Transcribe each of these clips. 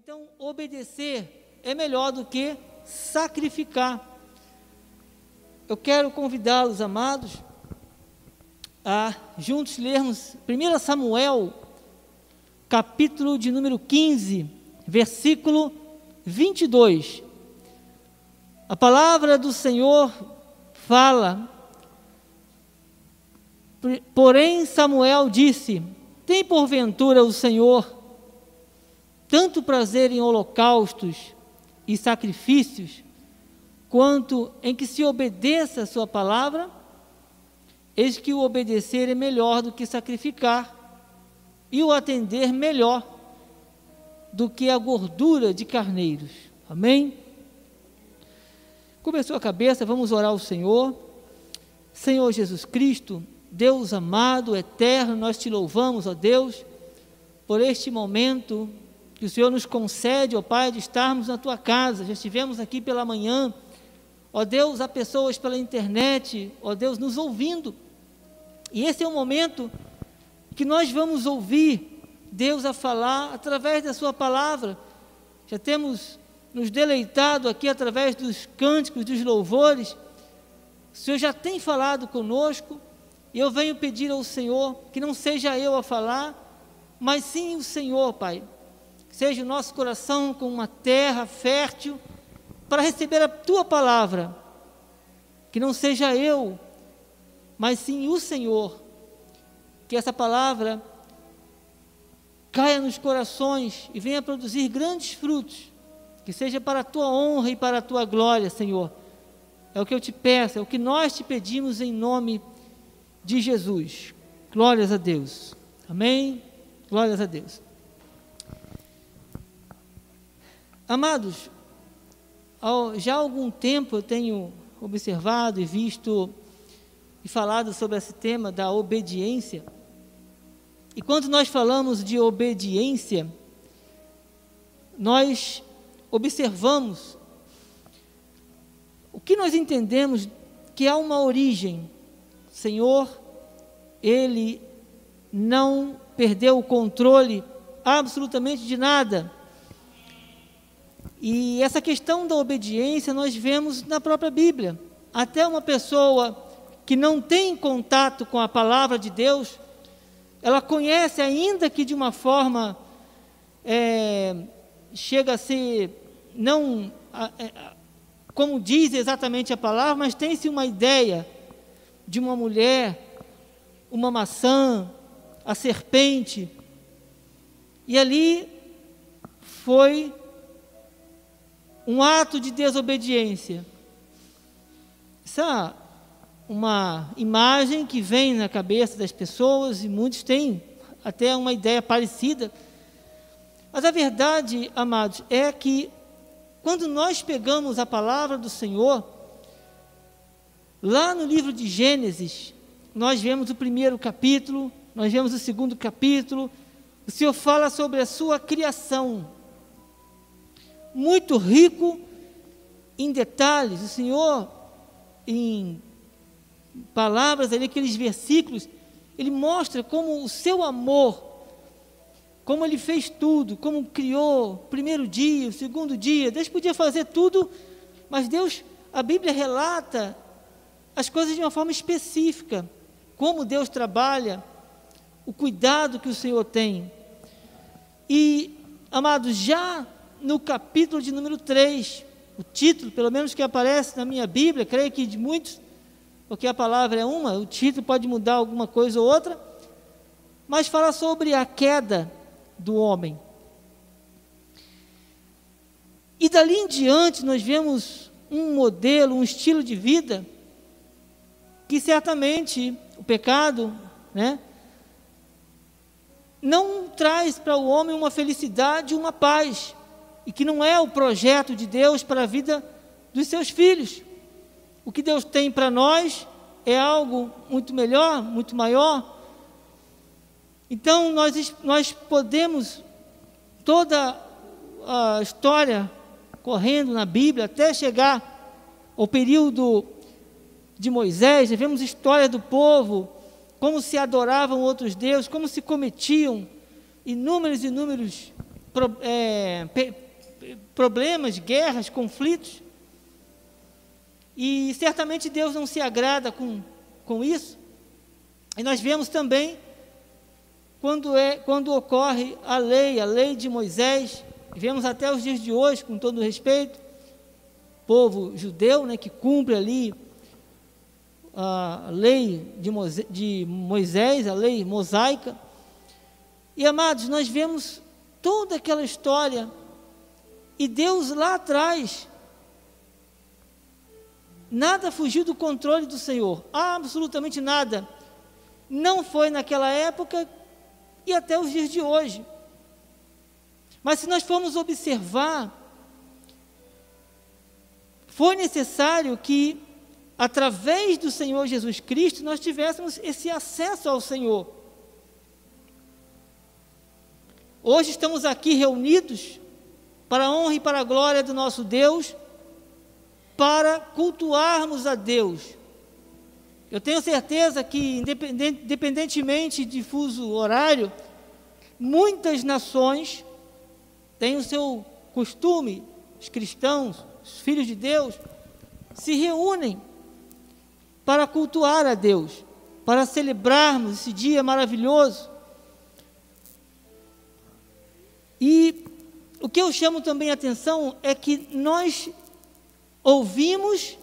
Então, obedecer é melhor do que sacrificar. Eu quero convidá-los, amados, a juntos lermos 1 Samuel, capítulo de número 15, versículo 22. A palavra do Senhor fala, porém Samuel disse: Tem porventura o Senhor tanto prazer em holocaustos e sacrifícios, quanto em que se obedeça a sua palavra? Eis que o obedecer é melhor do que sacrificar, e o atender melhor do que a gordura de carneiros. Amém? Começou a cabeça, vamos orar ao Senhor. Senhor Jesus Cristo, Deus amado, eterno, nós te louvamos, ó Deus, por este momento que o Senhor nos concede, ó Pai, de estarmos na tua casa. Já estivemos aqui pela manhã. Ó Deus, há pessoas pela internet, ó Deus, nos ouvindo. E esse é o momento que nós vamos ouvir Deus a falar através da Sua palavra. Já temos nos deleitado aqui através dos cânticos, dos louvores. O Senhor já tem falado conosco. E eu venho pedir ao Senhor que não seja eu a falar, mas sim o Senhor, Pai. Seja o nosso coração como uma terra fértil para receber a tua palavra. Que não seja eu mas sim o Senhor. Que essa palavra caia nos corações e venha produzir grandes frutos, que seja para a tua honra e para a tua glória, Senhor. É o que eu te peço, é o que nós te pedimos em nome de Jesus. Glórias a Deus. Amém? Glórias a Deus. Amados, já há algum tempo eu tenho observado e visto e falado sobre esse tema da obediência. E quando nós falamos de obediência, nós observamos o que nós entendemos que há uma origem. Senhor, Ele não perdeu o controle absolutamente de nada. E essa questão da obediência nós vemos na própria Bíblia. Até uma pessoa que não tem contato com a palavra de Deus, ela conhece, ainda que de uma forma é, chega a ser, não é, como diz exatamente a palavra, mas tem-se uma ideia de uma mulher, uma maçã, a serpente, e ali foi um ato de desobediência. Essa uma imagem que vem na cabeça das pessoas e muitos têm até uma ideia parecida. Mas a verdade, amados, é que quando nós pegamos a palavra do Senhor, lá no livro de Gênesis, nós vemos o primeiro capítulo, nós vemos o segundo capítulo, o Senhor fala sobre a sua criação, muito rico em detalhes. O Senhor, em palavras ali, aqueles versículos, ele mostra como o seu amor, como ele fez tudo, como criou o primeiro dia, o segundo dia. Deus podia fazer tudo, mas Deus, a Bíblia relata as coisas de uma forma específica, como Deus trabalha, o cuidado que o Senhor tem. E, amados, já no capítulo de número 3, o título, pelo menos que aparece na minha Bíblia, creio que de muitos porque a palavra é uma, o título pode mudar alguma coisa ou outra, mas fala sobre a queda do homem. E dali em diante nós vemos um modelo, um estilo de vida que certamente o pecado, né, não traz para o homem uma felicidade, uma paz, e que não é o projeto de Deus para a vida dos seus filhos. O que Deus tem para nós é algo muito melhor, muito maior. Então, nós, nós podemos, toda a história correndo na Bíblia, até chegar ao período de Moisés, vemos história do povo, como se adoravam outros deuses, como se cometiam inúmeros inúmeros é, problemas, guerras, conflitos. E certamente Deus não se agrada com, com isso. E nós vemos também quando, é, quando ocorre a lei, a lei de Moisés, vemos até os dias de hoje, com todo respeito, povo judeu, né, que cumpre ali a lei de Moisés, de Moisés, a lei mosaica. E amados, nós vemos toda aquela história e Deus lá atrás, nada fugiu do controle do Senhor, absolutamente nada. Não foi naquela época e até os dias de hoje. Mas se nós formos observar, foi necessário que, através do Senhor Jesus Cristo, nós tivéssemos esse acesso ao Senhor. Hoje estamos aqui reunidos para a honra e para a glória do nosso Deus, para cultuarmos a Deus. Eu tenho certeza que, independentemente de fuso horário, muitas nações têm o seu costume, os cristãos, os filhos de Deus, se reúnem para cultuar a Deus, para celebrarmos esse dia maravilhoso. E o que eu chamo também a atenção é que nós ouvimos,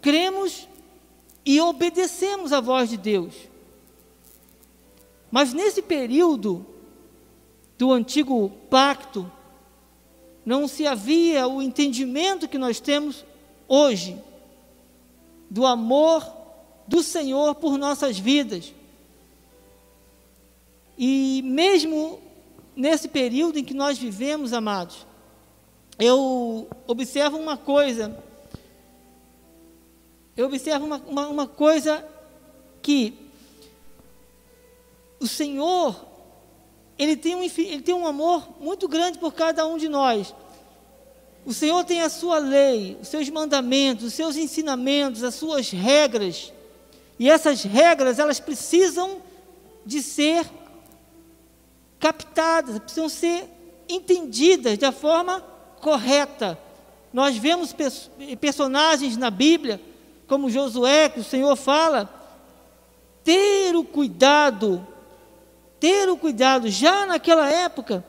cremos e obedecemos a voz de Deus. Mas nesse período do antigo pacto, não se havia o entendimento que nós temos hoje do amor do Senhor por nossas vidas. E mesmo nesse período em que nós vivemos, amados, eu observo uma coisa, eu observo uma, uma, uma coisa que o Senhor, Ele tem, um, ele tem um amor muito grande por cada um de nós. O Senhor tem a sua lei, os seus mandamentos, os seus ensinamentos, as suas regras. E essas regras, elas precisam de ser captadas, precisam ser entendidas da forma correta. Nós vemos personagens na Bíblia, como Josué, que o Senhor fala, ter o cuidado, ter o cuidado, já naquela época,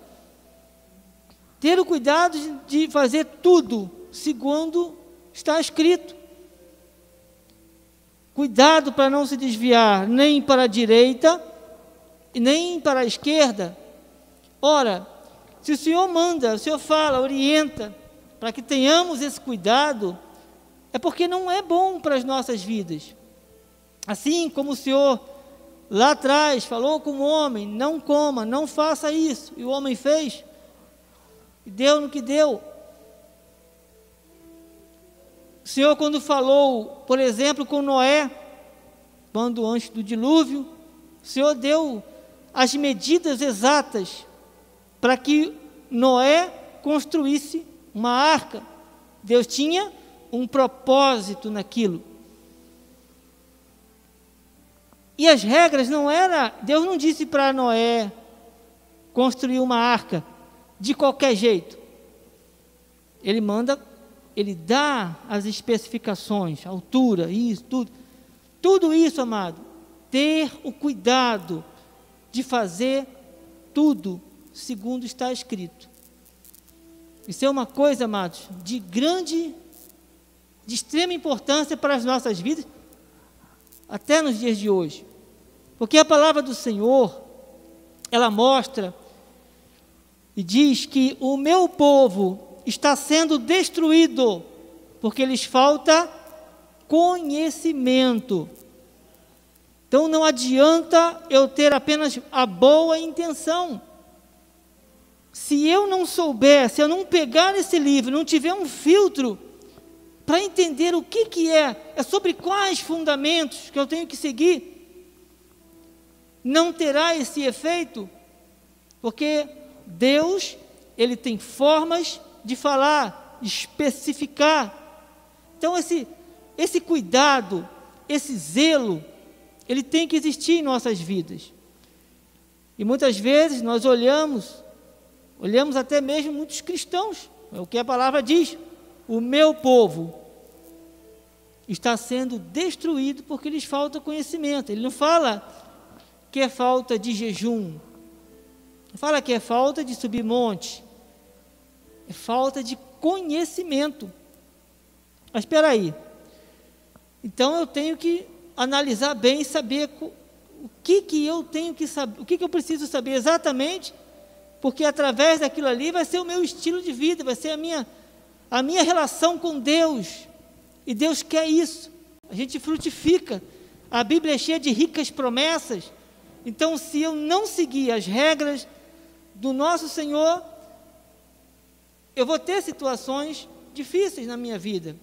ter o cuidado de, de fazer tudo segundo está escrito. Cuidado para não se desviar nem para a direita nem para a esquerda. Ora, se o Senhor manda, o Senhor fala, orienta, para que tenhamos esse cuidado, é porque não é bom para as nossas vidas. Assim como o Senhor lá atrás falou com o homem: não coma, não faça isso, e o homem fez, e deu no que deu. O Senhor, quando falou, por exemplo, com Noé, quando antes do dilúvio, o Senhor deu as medidas exatas para que Noé construísse uma arca. Deus tinha um propósito naquilo. E as regras não era, Deus não disse para Noé construir uma arca de qualquer jeito. Ele manda, ele dá as especificações, altura, isso, tudo. Tudo isso, amado, ter o cuidado de fazer tudo segundo está escrito. Isso é uma coisa, amados, de grande, de extrema importância para as nossas vidas, até nos dias de hoje. Porque a palavra do Senhor, ela mostra e diz que o meu povo está sendo destruído, porque lhes falta conhecimento. Então não adianta eu ter apenas a boa intenção. Se eu não souber, se eu não pegar esse livro, não tiver um filtro para entender o que, que é, é sobre quais fundamentos que eu tenho que seguir, não terá esse efeito, porque Deus, Ele tem formas de falar, especificar. Então, esse, esse cuidado, esse zelo, ele tem que existir em nossas vidas. E muitas vezes nós olhamos Olhamos até mesmo muitos cristãos, é o que a palavra diz: o meu povo está sendo destruído porque lhes falta conhecimento. Ele não fala que é falta de jejum, fala que é falta de subir monte, é falta de conhecimento. Mas espera aí. Então eu tenho que analisar bem e saber o que que eu tenho que saber, o que que eu preciso saber exatamente, porque através daquilo ali vai ser o meu estilo de vida, vai ser a minha a minha relação com Deus. E Deus quer isso. A gente frutifica. A Bíblia é cheia de ricas promessas. Então, se eu não seguir as regras do nosso Senhor, eu vou ter situações difíceis na minha vida,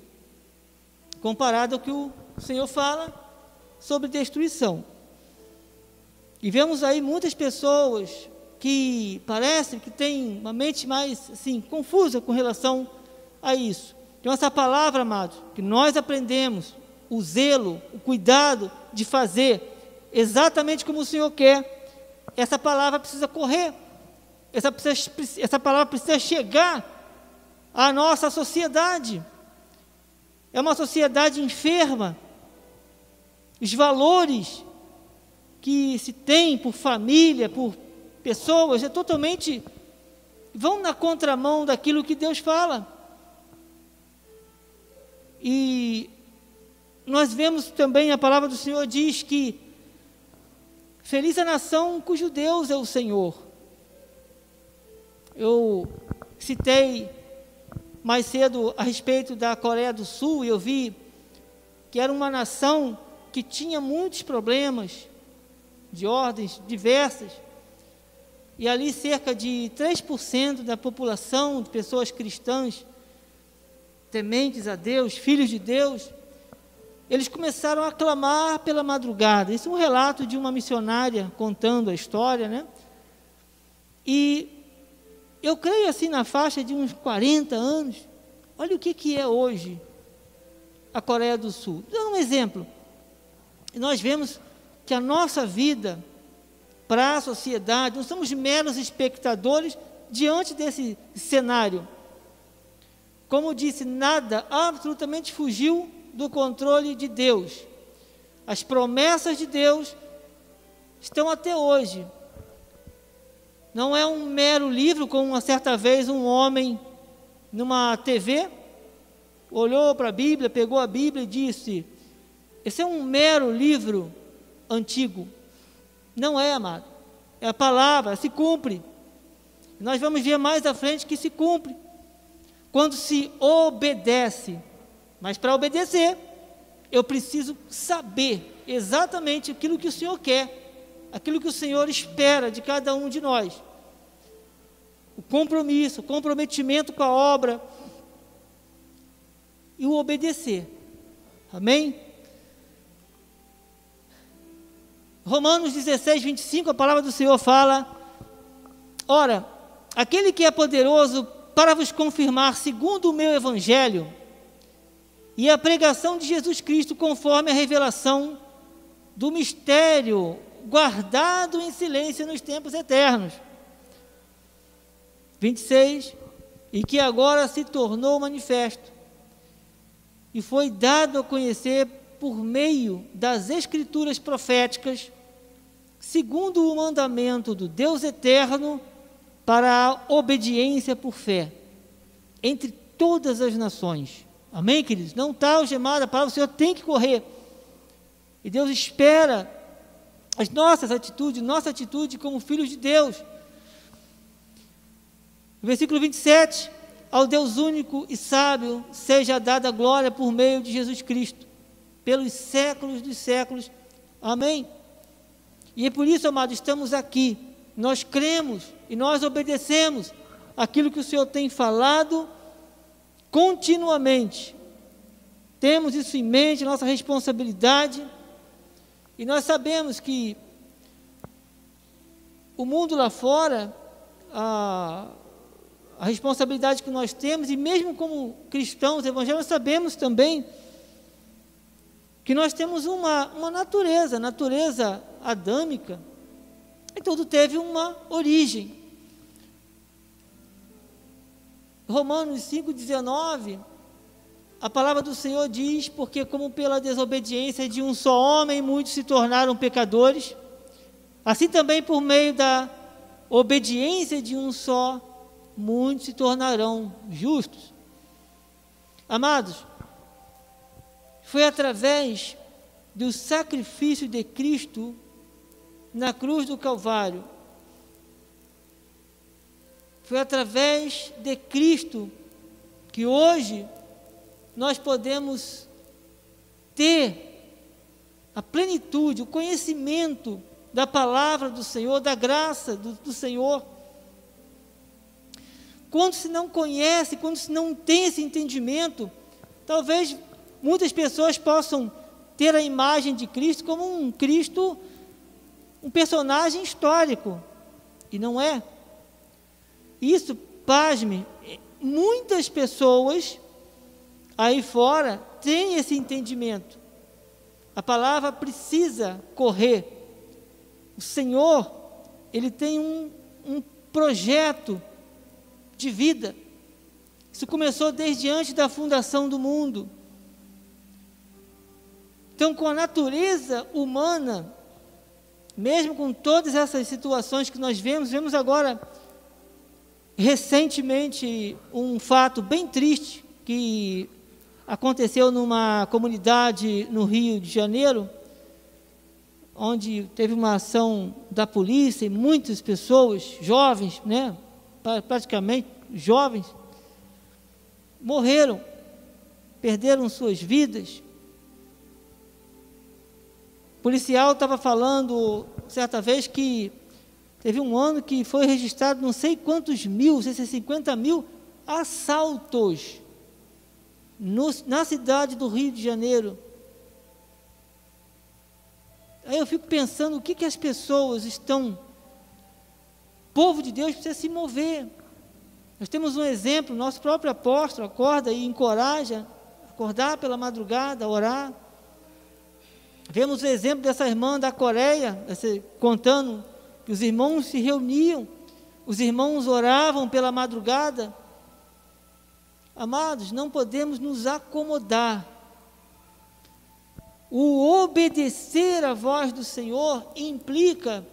comparado ao que o Senhor fala sobre destruição. E vemos aí muitas pessoas que parecem que têm uma mente mais assim, confusa com relação a isso. Então, essa palavra, amados, que nós aprendemos, o zelo, o cuidado de fazer exatamente como o Senhor quer, essa palavra precisa correr, essa, precisa, essa palavra precisa chegar à nossa sociedade. É uma sociedade enferma. Os valores que se tem por família, por pessoas, é totalmente vão na contramão daquilo que Deus fala. E nós vemos também a palavra do Senhor diz que feliz a nação cujo Deus é o Senhor. Eu citei mais cedo a respeito da Coreia do Sul e eu vi que era uma nação que tinha muitos problemas de ordens diversas. E ali cerca de 3% da população de pessoas cristãs tementes a Deus, filhos de Deus, eles começaram a clamar pela madrugada. Isso é um relato de uma missionária contando a história, né? E eu creio assim na faixa de uns 40 anos. Olha o que, que é hoje a Coreia do Sul. Dá um exemplo. Nós vemos que a nossa vida para a sociedade, nós somos meros espectadores diante desse cenário. Como disse, nada absolutamente fugiu do controle de Deus. As promessas de Deus estão até hoje. Não é um mero livro, como uma certa vez um homem numa TV olhou para a Bíblia, pegou a Bíblia e disse: Esse é um mero livro antigo. Não é, amado. É a palavra, se cumpre. Nós vamos ver mais à frente que se cumpre quando se obedece. Mas para obedecer, eu preciso saber exatamente aquilo que o Senhor quer, aquilo que o Senhor espera de cada um de nós. O compromisso, o comprometimento com a obra e o obedecer. Amém? Romanos 16, 25, a palavra do Senhor fala: Ora, aquele que é poderoso para vos confirmar, segundo o meu evangelho, e a pregação de Jesus Cristo conforme a revelação do mistério guardado em silêncio nos tempos eternos. 26. E que agora se tornou manifesto, e foi dado a conhecer por meio das Escrituras proféticas, segundo o mandamento do Deus eterno para a obediência por fé entre todas as nações. Amém, queridos? Não está algemada a palavra, o Senhor tem que correr. E Deus espera as nossas atitudes, nossa atitude como filhos de Deus. Versículo 27. Ao Deus único e sábio seja dada glória por meio de Jesus Cristo, pelos séculos dos séculos. Amém. E é por isso, amados, estamos aqui nós cremos e nós obedecemos aquilo que o Senhor tem falado continuamente. Temos isso em mente, nossa responsabilidade, e nós sabemos que o mundo lá fora, a, a responsabilidade que nós temos, e mesmo como cristãos evangélicos, sabemos também que nós temos uma, uma natureza, natureza adâmica, e tudo teve uma origem. Romanos 5,19, a palavra do Senhor diz: Porque, como pela desobediência de um só homem, muitos se tornaram pecadores, assim também por meio da obediência de um só, muitos se tornarão justos. Amados, foi através do sacrifício de Cristo na cruz do Calvário, foi através de Cristo que hoje nós podemos ter a plenitude, o conhecimento da palavra do Senhor, da graça do, do Senhor. Quando se não conhece, quando se não tem esse entendimento, talvez muitas pessoas possam ter a imagem de Cristo como um Cristo, um personagem histórico, e não é. Isso, pasme, muitas pessoas aí fora têm esse entendimento. A palavra precisa correr. O Senhor, Ele tem um, um projeto de vida. Isso começou desde antes da fundação do mundo. Então, com a natureza humana, mesmo com todas essas situações que nós vemos, vemos agora recentemente um fato bem triste que aconteceu numa comunidade no Rio de Janeiro, onde teve uma ação da polícia e muitas pessoas, jovens, né, praticamente jovens, morreram, perderam suas vidas policial estava falando certa vez que teve um ano que foi registrado não sei quantos mil, sei se 50 é mil assaltos no, na cidade do Rio de Janeiro. Aí eu fico pensando o que, que as pessoas estão. O povo de Deus precisa se mover. Nós temos um exemplo, nosso próprio apóstolo acorda e encoraja, acordar pela madrugada, orar. Vemos o exemplo dessa irmã da Coreia, contando que os irmãos se reuniam, os irmãos oravam pela madrugada. Amados, não podemos nos acomodar. O obedecer à voz do Senhor implica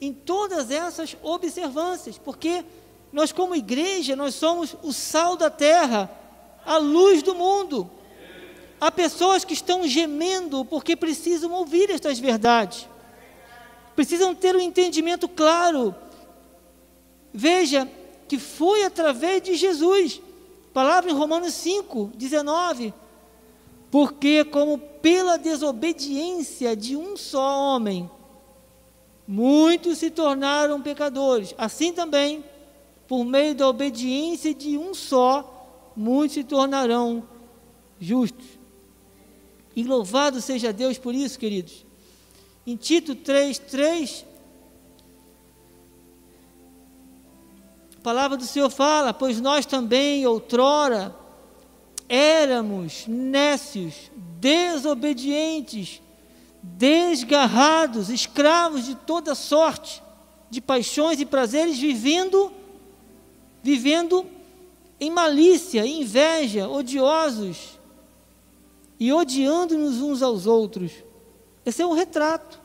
em todas essas observâncias, porque nós como igreja, nós somos o sal da terra, a luz do mundo. Há pessoas que estão gemendo porque precisam ouvir estas verdades, precisam ter um entendimento claro. Veja que foi através de Jesus, palavra em Romanos 5, 19. Porque, como pela desobediência de um só homem, muitos se tornaram pecadores, assim também, por meio da obediência de um só, muitos se tornarão justos. E louvado seja Deus por isso, queridos. Em Tito 3, 3, a palavra do Senhor fala: Pois nós também, outrora, éramos nécios, desobedientes, desgarrados, escravos de toda sorte de paixões e prazeres, vivendo, vivendo em malícia, inveja, odiosos, e odiando-nos uns aos outros. Esse é um retrato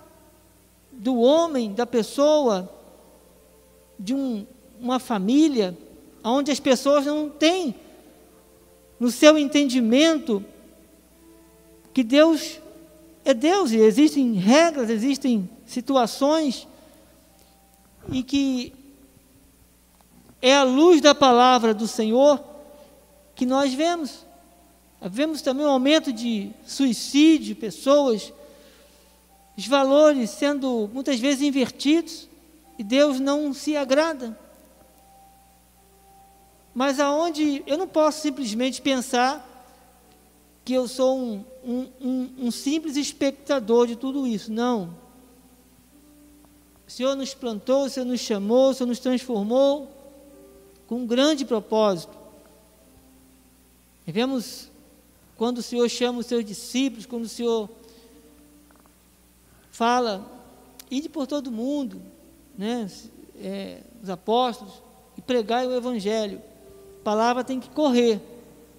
do homem, da pessoa, de um, uma família, onde as pessoas não têm no seu entendimento que Deus é Deus e existem regras, existem situações e que é a luz da palavra do Senhor que nós vemos. Vemos também um aumento de suicídio, pessoas, os valores sendo muitas vezes invertidos e Deus não se agrada. Mas aonde eu não posso simplesmente pensar que eu sou um, um, um, um simples espectador de tudo isso. Não. O Senhor nos plantou, o Senhor nos chamou, o Senhor nos transformou com um grande propósito. E vemos quando o Senhor chama os seus discípulos, quando o Senhor fala, ide por todo mundo, né, é, os apóstolos, e pregai o Evangelho. A palavra tem que correr,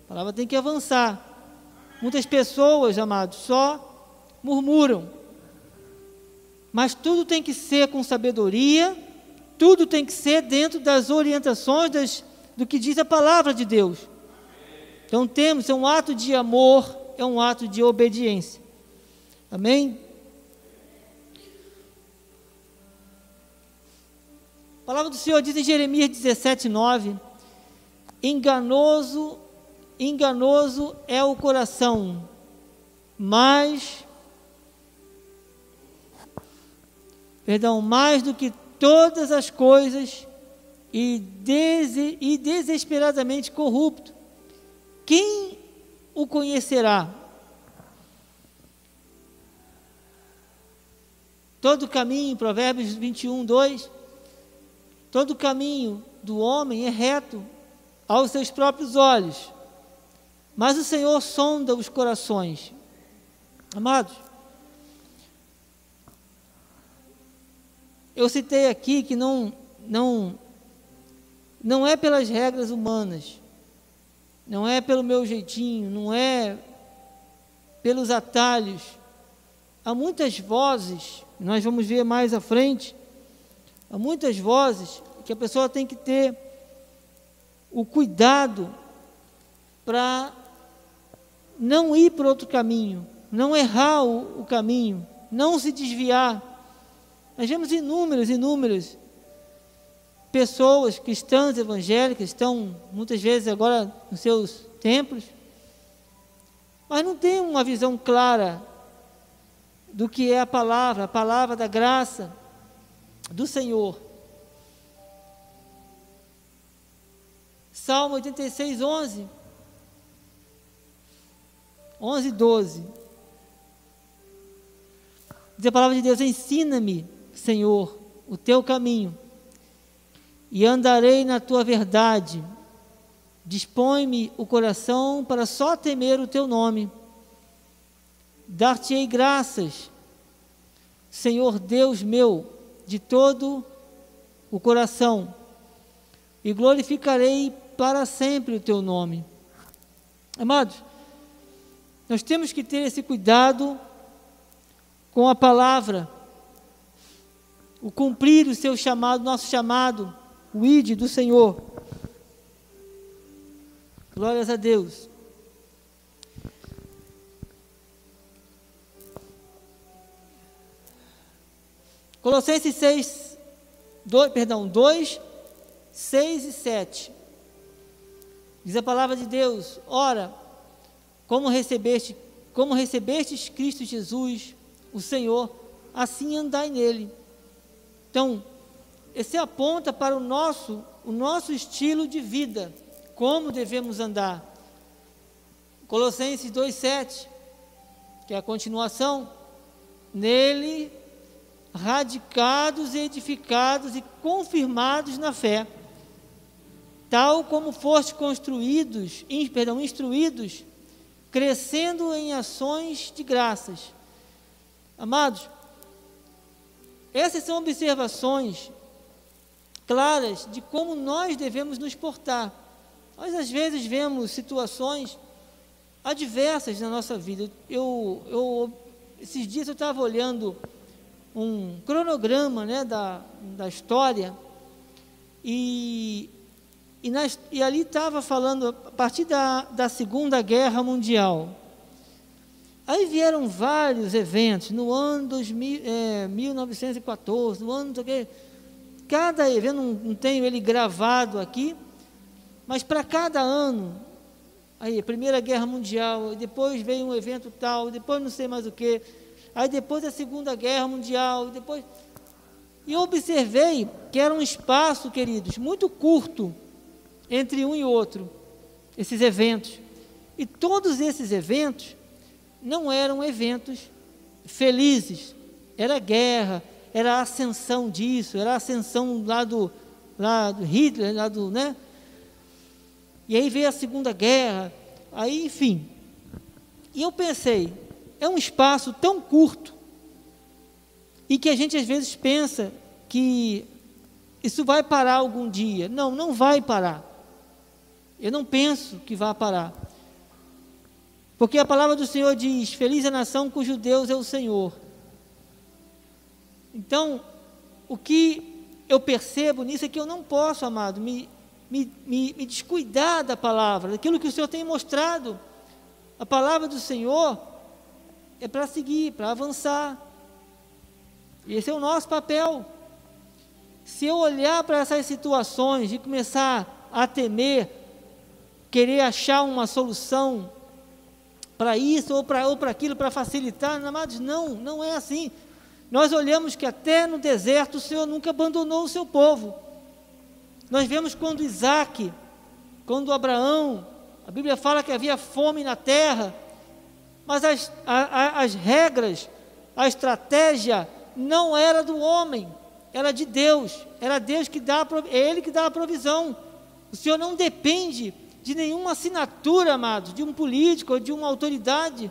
a palavra tem que avançar. Muitas pessoas, amados, só murmuram. Mas tudo tem que ser com sabedoria, tudo tem que ser dentro das orientações das, do que diz a palavra de Deus. Então temos, é um ato de amor, é um ato de obediência. Amém? A palavra do Senhor diz em Jeremias 17, 9: Enganoso, enganoso é o coração, mas, perdão, mais do que todas as coisas, e, des, e desesperadamente corrupto. Quem o conhecerá? Todo caminho, Provérbios 21, 2, todo caminho do homem é reto aos seus próprios olhos, mas o Senhor sonda os corações. Amados, eu citei aqui que não, não, não é pelas regras humanas, não é pelo meu jeitinho, não é pelos atalhos. Há muitas vozes, nós vamos ver mais à frente, há muitas vozes que a pessoa tem que ter o cuidado para não ir por outro caminho, não errar o, o caminho, não se desviar. Nós vemos inúmeros, inúmeros pessoas cristãs evangélicas estão muitas vezes agora nos seus templos, mas não tem uma visão clara do que é a palavra, a palavra da graça do Senhor. Salmo 86, 11. 11, 12. Diz a palavra de Deus: Ensina-me, Senhor, o teu caminho e andarei na tua verdade. Dispõe-me o coração para só temer o teu nome. Dar-te-ei graças, Senhor Deus meu, de todo o coração, e glorificarei para sempre o teu nome. Amados, nós temos que ter esse cuidado com a palavra, o cumprir o seu chamado, nosso chamado o ide do Senhor. Glórias a Deus. Colossenses 6, 2, perdão, 2, 6 e 7. Diz a palavra de Deus: Ora, como recebeste, como recebestes Cristo Jesus, o Senhor, assim andai nele. Então, esse aponta para o nosso, o nosso estilo de vida, como devemos andar. Colossenses 2,7, que é a continuação, nele radicados, edificados e confirmados na fé, tal como foste construídos, perdão, instruídos, crescendo em ações de graças. Amados, essas são observações claras de como nós devemos nos portar. Nós, às vezes, vemos situações adversas na nossa vida. Eu, eu esses dias eu estava olhando um cronograma né, da, da história e, e, e ali estava falando a partir da, da Segunda Guerra Mundial. Aí vieram vários eventos no ano 2000, é, 1914, no ano cada evento, não, não tenho ele gravado aqui, mas para cada ano, aí, Primeira Guerra Mundial, depois veio um evento tal, depois não sei mais o que, aí depois a Segunda Guerra Mundial, depois. E eu observei que era um espaço, queridos, muito curto entre um e outro, esses eventos. E todos esses eventos não eram eventos felizes, era guerra, era a ascensão disso, era a ascensão lá do, lá do Hitler, lá do, né? E aí veio a Segunda Guerra, aí, enfim. E eu pensei, é um espaço tão curto, e que a gente às vezes pensa que isso vai parar algum dia. Não, não vai parar. Eu não penso que vá parar. Porque a palavra do Senhor diz: Feliz a nação cujo Deus é o Senhor. Então, o que eu percebo nisso é que eu não posso, amado, me, me, me, me descuidar da palavra, daquilo que o Senhor tem mostrado. A palavra do Senhor é para seguir, para avançar. Esse é o nosso papel. Se eu olhar para essas situações e começar a temer, querer achar uma solução para isso ou para ou aquilo, para facilitar, amados, não, não é assim. Nós olhamos que até no deserto o Senhor nunca abandonou o seu povo. Nós vemos quando Isaac, quando Abraão, a Bíblia fala que havia fome na terra, mas as, a, a, as regras, a estratégia não era do homem, era de Deus, era Deus que dá, é Ele que dá a provisão. O Senhor não depende de nenhuma assinatura, amados, de um político ou de uma autoridade,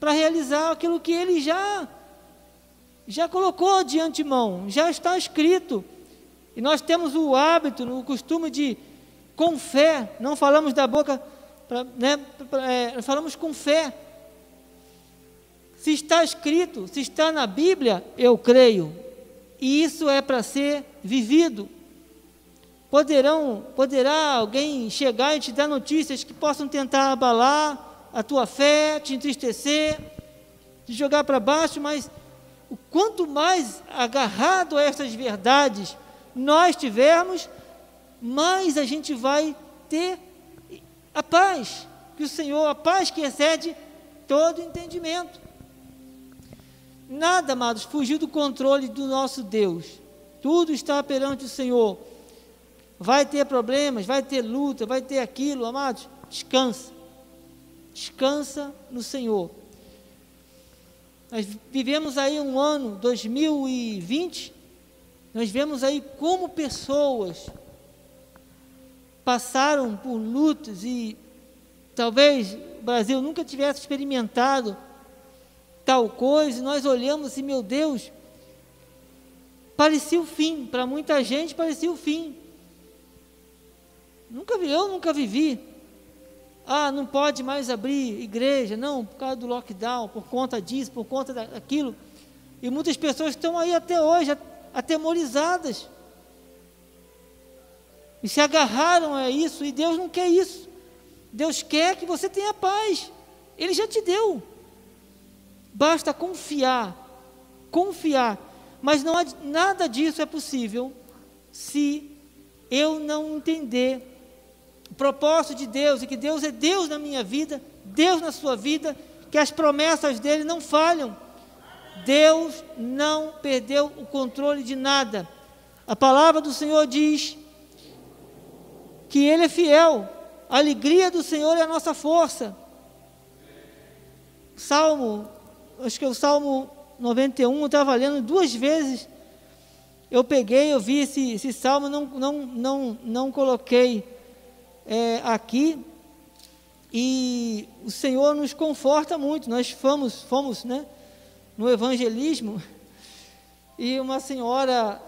para realizar aquilo que Ele já, já colocou de antemão, já está escrito. E nós temos o hábito, o costume de, com fé, não falamos da boca, pra, né, pra, é, falamos com fé. Se está escrito, se está na Bíblia, eu creio. E isso é para ser vivido. Poderão, poderá alguém chegar e te dar notícias que possam tentar abalar a tua fé, te entristecer, te jogar para baixo, mas o quanto mais agarrado a essas verdades nós tivermos, mais a gente vai ter a paz que o Senhor, a paz que excede todo entendimento. Nada, amados, fugiu do controle do nosso Deus. Tudo está perante o Senhor. Vai ter problemas, vai ter luta, vai ter aquilo, amados. Descansa. Descansa no Senhor. Nós vivemos aí um ano, 2020, nós vemos aí como pessoas passaram por lutas e talvez o Brasil nunca tivesse experimentado tal coisa, e nós olhamos e, meu Deus, parecia o fim, para muita gente parecia o fim. Nunca vi, eu nunca vivi. Ah, não pode mais abrir igreja, não, por causa do lockdown, por conta disso, por conta daquilo. E muitas pessoas estão aí até hoje atemorizadas. E se agarraram a isso, e Deus não quer isso. Deus quer que você tenha paz. Ele já te deu. Basta confiar, confiar. Mas não há, nada disso é possível se eu não entender propósito de Deus e que Deus é Deus na minha vida, Deus na sua vida, que as promessas dele não falham. Deus não perdeu o controle de nada. A palavra do Senhor diz que Ele é fiel. A alegria do Senhor é a nossa força. Salmo acho que é o Salmo 91, eu estava lendo duas vezes. Eu peguei, eu vi esse, esse salmo, não, não, não, não coloquei é, aqui. E o Senhor nos conforta muito. Nós fomos, fomos né, no evangelismo e uma senhora,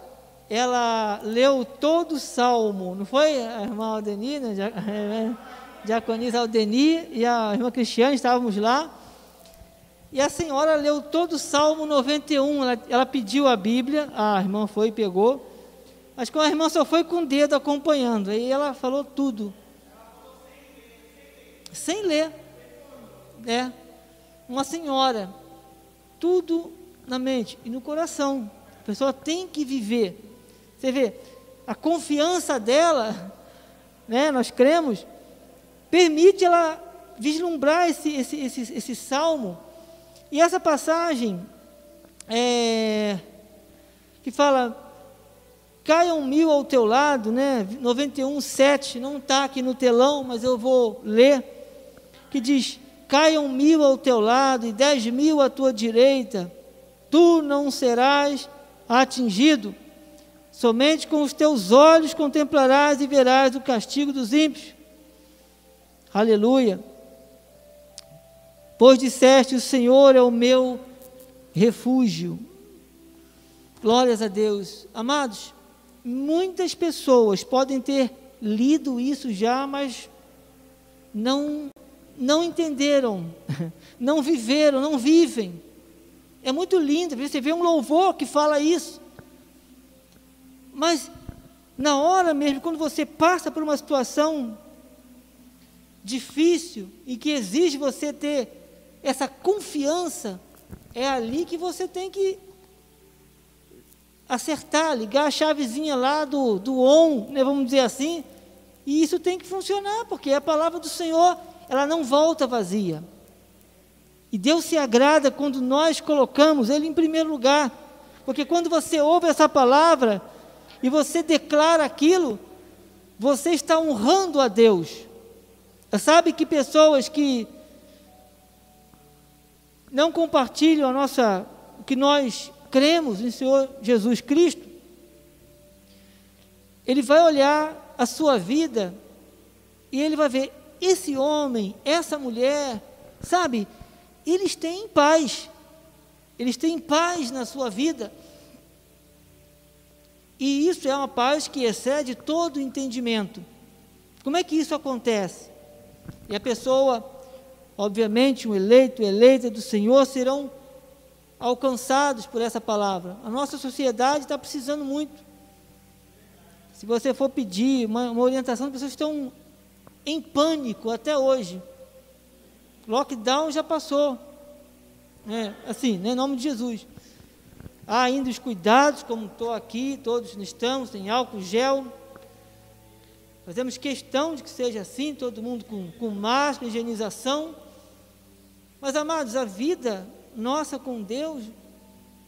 ela leu todo o salmo, não foi a irmã Aldeni, né, diaconisa Aldeni e a irmã Cristiane, estávamos lá. E a senhora leu todo o Salmo 91. Ela, ela pediu a Bíblia, a irmã foi e pegou. Mas com a irmã só foi com o dedo acompanhando. Aí ela falou tudo. Sem ler. É. Uma senhora. Tudo na mente e no coração. A pessoa tem que viver. Você vê, a confiança dela, né, nós cremos, permite ela vislumbrar esse, esse, esse, esse salmo e essa passagem é, que fala caiam mil ao teu lado, né? 91, 7, não está aqui no telão, mas eu vou ler, que diz, caiam mil ao teu lado e dez mil à tua direita, tu não serás atingido, somente com os teus olhos contemplarás e verás o castigo dos ímpios. Aleluia. Pois disseste: O Senhor é o meu refúgio. Glórias a Deus. Amados, muitas pessoas podem ter lido isso já, mas não não entenderam, não viveram, não vivem. É muito lindo, você vê um louvor que fala isso. Mas na hora mesmo, quando você passa por uma situação difícil e que exige você ter essa confiança, é ali que você tem que acertar, ligar a chavezinha lá do, do on, né, vamos dizer assim, e isso tem que funcionar, porque a palavra do Senhor, ela não volta vazia. E Deus se agrada quando nós colocamos Ele em primeiro lugar, porque quando você ouve essa palavra e você declara aquilo, você está honrando a Deus. Sabe que pessoas que não compartilham a nossa, o que nós cremos em Senhor Jesus Cristo, ele vai olhar a sua vida e ele vai ver esse homem, essa mulher, sabe, eles têm paz, eles têm paz na sua vida. E isso é uma paz que excede todo entendimento. Como é que isso acontece? E a pessoa, obviamente, um eleito, eleita do Senhor serão alcançados por essa palavra. A nossa sociedade está precisando muito. Se você for pedir uma, uma orientação, as pessoas estão em pânico até hoje. Lockdown já passou. É, assim, né, em nome de Jesus. Há ainda os cuidados, como estou aqui, todos estamos, tem álcool gel. Fazemos questão de que seja assim, todo mundo com, com máscara, higienização. Mas, amados, a vida nossa com Deus,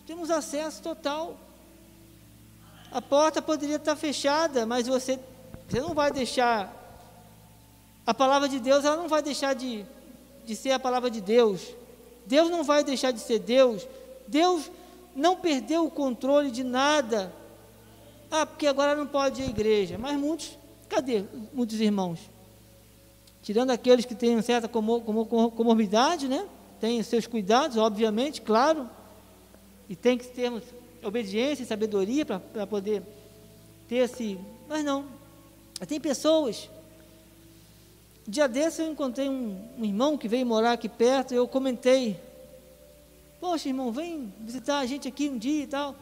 temos acesso total. A porta poderia estar fechada, mas você, você não vai deixar. A palavra de Deus, ela não vai deixar de, de ser a palavra de Deus. Deus não vai deixar de ser Deus. Deus não perdeu o controle de nada. Ah, porque agora não pode ir à igreja. Mas muitos, cadê muitos irmãos? Tirando aqueles que têm certa comor, comor, comorbidade, né? tem seus cuidados, obviamente, claro, e tem que termos obediência e sabedoria para poder ter esse. Mas não. Tem pessoas. Dia desse eu encontrei um, um irmão que veio morar aqui perto, eu comentei. Poxa, irmão, vem visitar a gente aqui um dia e tal.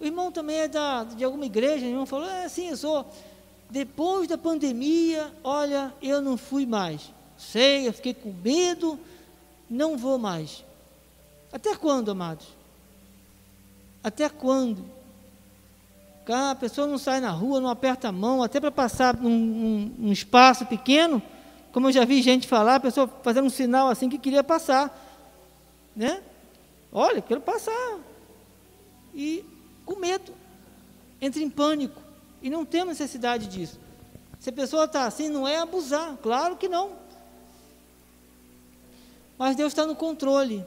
O irmão também é da, de alguma igreja, o irmão falou, é sim, eu sou. Depois da pandemia, olha, eu não fui mais. Sei, eu fiquei com medo, não vou mais. Até quando, amados? Até quando? A pessoa não sai na rua, não aperta a mão, até para passar num, um, um espaço pequeno, como eu já vi gente falar, a pessoa fazendo um sinal assim que queria passar. Né? Olha, quero passar. E com medo, entra em pânico. E não temos necessidade disso. Se a pessoa está assim, não é abusar, claro que não. Mas Deus está no controle.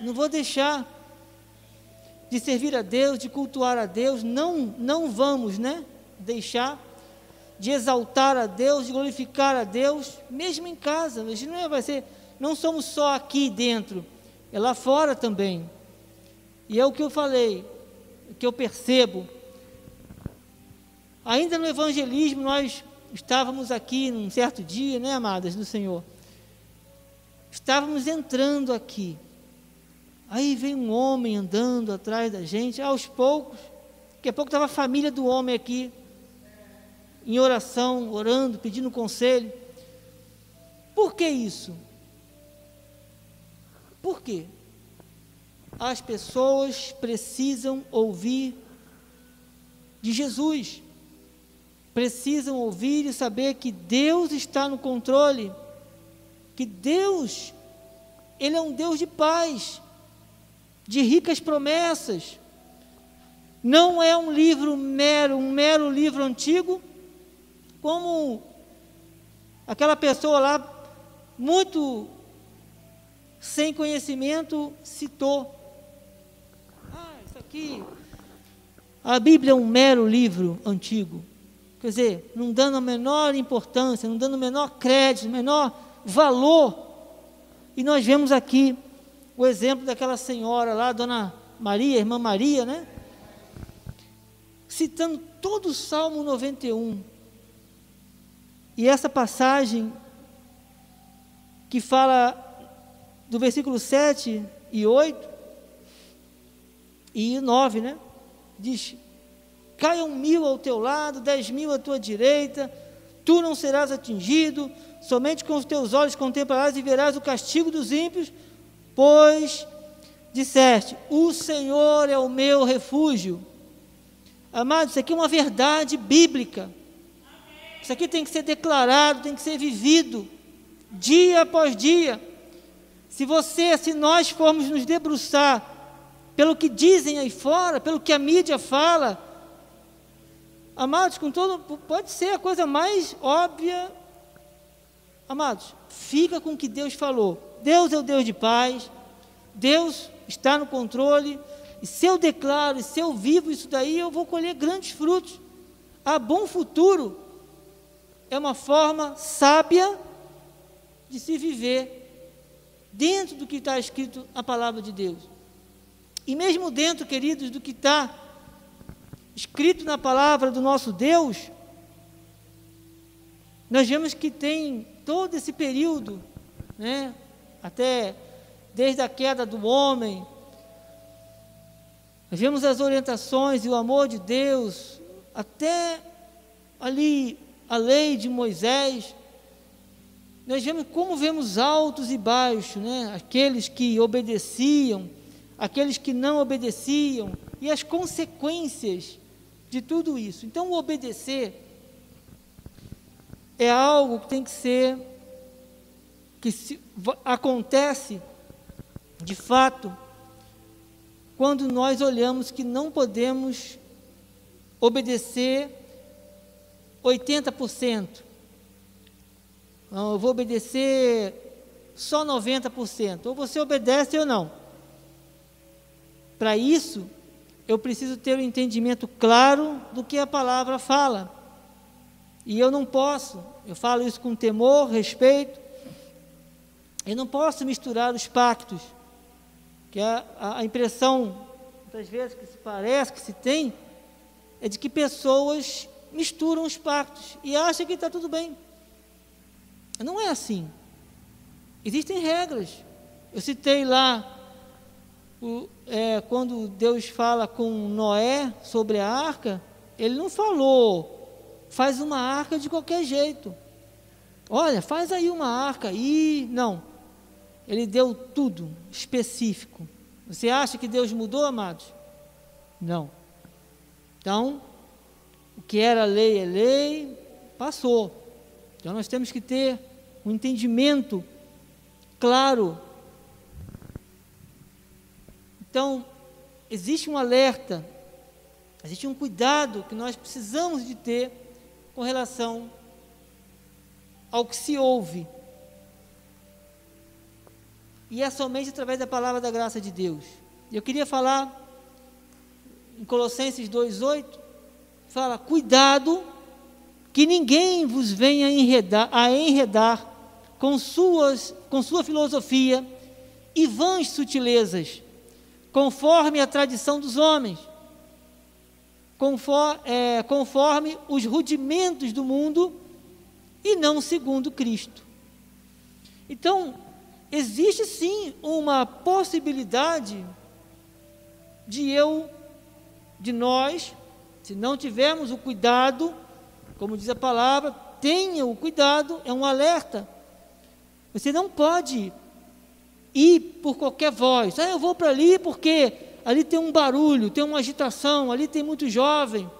Não vou deixar de servir a Deus, de cultuar a Deus. Não, não vamos, né? Deixar de exaltar a Deus, de glorificar a Deus, mesmo em casa. A gente não é, vai ser, não somos só aqui dentro, é lá fora também. E é o que eu falei, o que eu percebo. Ainda no evangelismo nós estávamos aqui num certo dia, né, amadas do Senhor? Estávamos entrando aqui. Aí vem um homem andando atrás da gente, aos poucos. Daqui a pouco estava a família do homem aqui, em oração, orando, pedindo conselho. Por que isso? Por quê? As pessoas precisam ouvir de Jesus. Precisam ouvir e saber que Deus está no controle que Deus, Ele é um Deus de paz, de ricas promessas. Não é um livro mero, um mero livro antigo, como aquela pessoa lá, muito sem conhecimento, citou. Ah, isso aqui. A Bíblia é um mero livro antigo. Quer dizer, não dando a menor importância, não dando o menor crédito, menor valor. E nós vemos aqui o exemplo daquela senhora lá, Dona Maria, Irmã Maria, né? Citando todo o Salmo 91. E essa passagem que fala do versículo 7 e 8 e 9, né? Diz: Caiam mil ao teu lado, dez mil à tua direita, tu não serás atingido, somente com os teus olhos contemplarás e verás o castigo dos ímpios, pois disseste: O Senhor é o meu refúgio. Amados, isso aqui é uma verdade bíblica. Isso aqui tem que ser declarado, tem que ser vivido, dia após dia. Se você, se nós formos nos debruçar pelo que dizem aí fora, pelo que a mídia fala, amados, com todo, pode ser a coisa mais óbvia. Amados, fica com o que Deus falou. Deus é o Deus de paz, Deus está no controle, e se eu declaro, e se eu vivo isso daí, eu vou colher grandes frutos. A bom futuro é uma forma sábia de se viver dentro do que está escrito a palavra de Deus. E mesmo dentro, queridos, do que está escrito na palavra do nosso Deus, nós vemos que tem todo esse período, né, até desde a queda do homem, nós vemos as orientações e o amor de Deus, até ali a lei de Moisés, nós vemos como vemos altos e baixos, né? aqueles que obedeciam, aqueles que não obedeciam, e as consequências de tudo isso. Então, o obedecer é algo que tem que ser, que se, acontece de fato, quando nós olhamos que não podemos obedecer 80%. Não, eu vou obedecer só 90%. Ou você obedece ou não. Para isso, eu preciso ter um entendimento claro do que a palavra fala. E eu não posso, eu falo isso com temor, respeito, eu não posso misturar os pactos, que a, a impressão, muitas vezes, que se parece, que se tem, é de que pessoas misturam os pactos e acham que está tudo bem. Não é assim. Existem regras. Eu citei lá o, é, quando Deus fala com Noé sobre a arca, ele não falou, faz uma arca de qualquer jeito. Olha, faz aí uma arca e não. Ele deu tudo específico. Você acha que Deus mudou, amados? Não. Então, o que era lei é lei, passou. Então nós temos que ter um entendimento claro. Então, existe um alerta, existe um cuidado que nós precisamos de ter com relação ao que se ouve. E é somente através da palavra da graça de Deus. Eu queria falar em Colossenses 2:8, fala: "Cuidado que ninguém vos venha enredar, a enredar com, suas, com sua filosofia e vãs sutilezas, conforme a tradição dos homens, conforme, é, conforme os rudimentos do mundo e não segundo Cristo. Então, existe sim uma possibilidade de eu, de nós, se não tivermos o cuidado, como diz a palavra, tenha o cuidado, é um alerta. Você não pode ir por qualquer voz. Ah, eu vou para ali porque ali tem um barulho, tem uma agitação, ali tem muito jovem.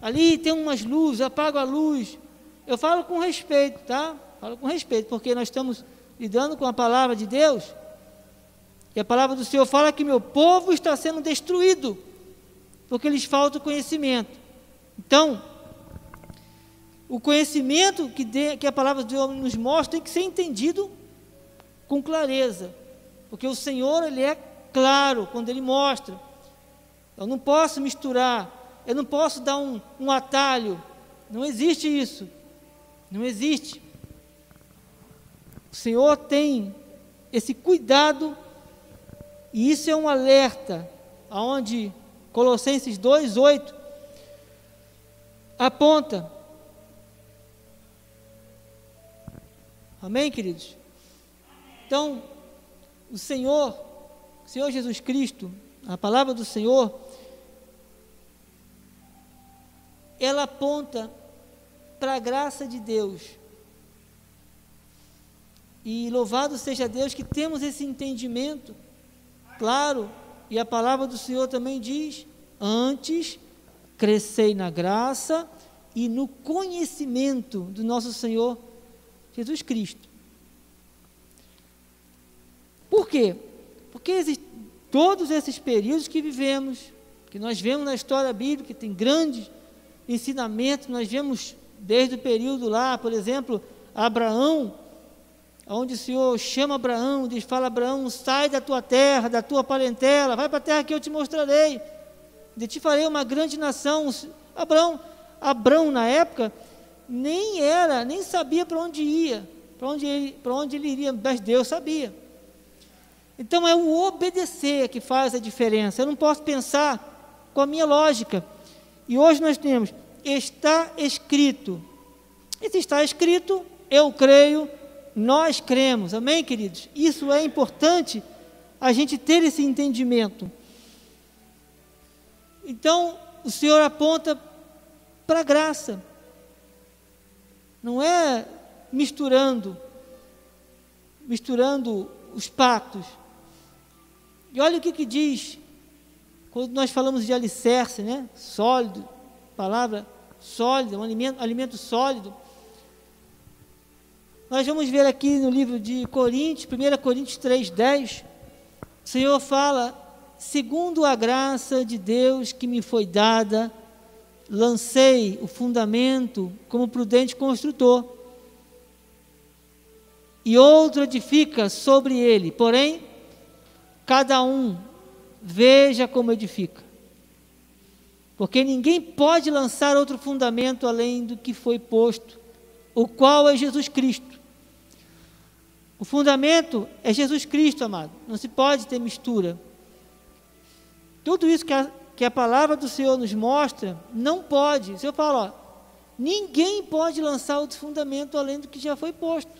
Ali tem umas luzes, apago a luz. Eu falo com respeito, tá? Falo com respeito, porque nós estamos lidando com a palavra de Deus. E a palavra do Senhor fala que meu povo está sendo destruído, porque lhes falta o conhecimento. Então, o conhecimento que, de, que a palavra de Deus nos mostra tem que ser entendido com clareza, porque o Senhor ele é claro quando ele mostra. Eu não posso misturar, eu não posso dar um, um atalho, não existe isso, não existe. O Senhor tem esse cuidado e isso é um alerta, aonde Colossenses 2:8 aponta Amém, queridos? Então, o Senhor, o Senhor Jesus Cristo, a palavra do Senhor, ela aponta para a graça de Deus. E louvado seja Deus que temos esse entendimento, claro, e a palavra do Senhor também diz: antes crescei na graça e no conhecimento do nosso Senhor Jesus Cristo. Por quê? Porque todos esses períodos que vivemos, que nós vemos na história bíblica, que tem grandes ensinamentos, nós vemos desde o período lá, por exemplo, Abraão, onde o Senhor chama Abraão, diz, fala Abraão, sai da tua terra, da tua parentela, vai para a terra que eu te mostrarei, de te farei uma grande nação. Abraão, Abraão na época, nem era, nem sabia para onde ia, para onde, para onde ele iria, mas Deus sabia. Então é o obedecer que faz a diferença. Eu não posso pensar com a minha lógica. E hoje nós temos, está escrito. E se está escrito, eu creio, nós cremos. Amém, queridos? Isso é importante a gente ter esse entendimento. Então, o Senhor aponta para a graça. Não é misturando, misturando os pactos. E olha o que, que diz, quando nós falamos de alicerce, né? Sólido, palavra sólida, um alimento, alimento sólido. Nós vamos ver aqui no livro de Coríntios, 1 Coríntios 3,10, o Senhor fala, segundo a graça de Deus que me foi dada, lancei o fundamento como prudente construtor, e outro edifica sobre ele, porém, cada um veja como edifica. Porque ninguém pode lançar outro fundamento além do que foi posto, o qual é Jesus Cristo. O fundamento é Jesus Cristo, amado. Não se pode ter mistura. Tudo isso que a, que a palavra do Senhor nos mostra, não pode. O Senhor fala, ó, ninguém pode lançar outro fundamento além do que já foi posto.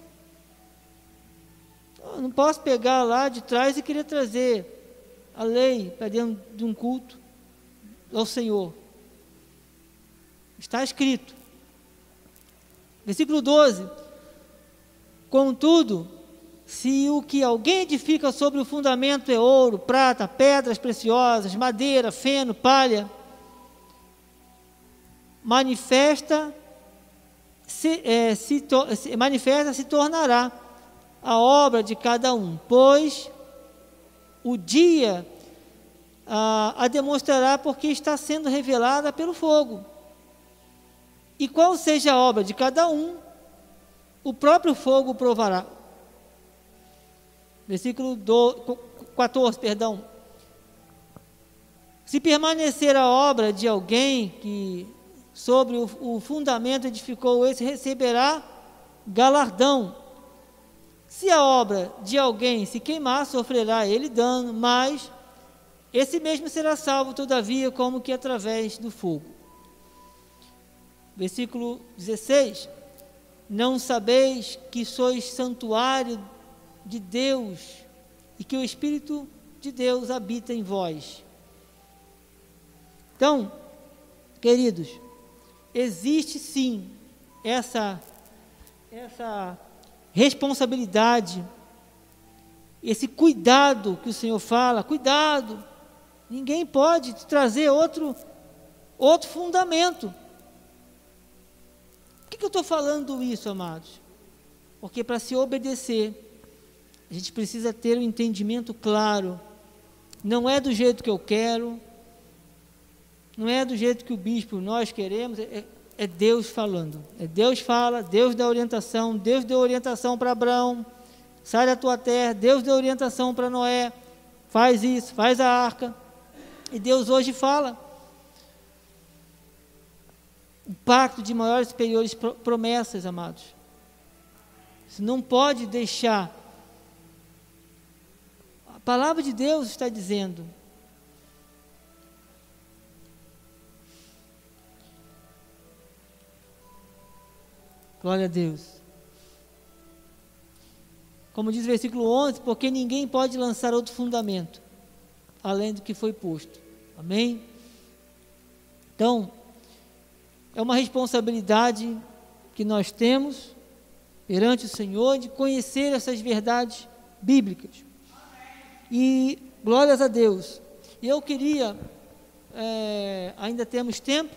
Eu não posso pegar lá de trás e querer trazer a lei para dentro de um culto ao Senhor. Está escrito. Versículo 12. Contudo, se o que alguém edifica sobre o fundamento é ouro, prata, pedras preciosas, madeira, feno, palha, manifesta se, é, se, se, manifesta se tornará a obra de cada um, pois o dia a demonstrará porque está sendo revelada pelo fogo. E qual seja a obra de cada um, o próprio fogo provará. Versículo do, 14, perdão. Se permanecer a obra de alguém que sobre o, o fundamento edificou esse, receberá galardão. Se a obra de alguém se queimar, sofrerá ele dano, mas esse mesmo será salvo, todavia, como que através do fogo. Versículo 16: Não sabeis que sois santuário de Deus e que o Espírito de Deus habita em vós. Então, queridos, existe sim essa essa responsabilidade, esse cuidado que o Senhor fala, cuidado. Ninguém pode trazer outro outro fundamento. Por que, que eu estou falando isso, amados? Porque para se obedecer, a gente precisa ter um entendimento claro. Não é do jeito que eu quero, não é do jeito que o bispo nós queremos, é, é Deus falando. É Deus fala, Deus dá orientação, Deus deu orientação para Abraão, sai da tua terra, Deus deu orientação para Noé, faz isso, faz a arca. E Deus hoje fala. O pacto de maiores e superiores promessas, amados. Você não pode deixar a palavra de Deus está dizendo. Glória a Deus. Como diz o versículo 11, porque ninguém pode lançar outro fundamento além do que foi posto. Amém? Então, é uma responsabilidade que nós temos perante o Senhor de conhecer essas verdades bíblicas. E glórias a Deus. E eu queria, é, ainda temos tempo,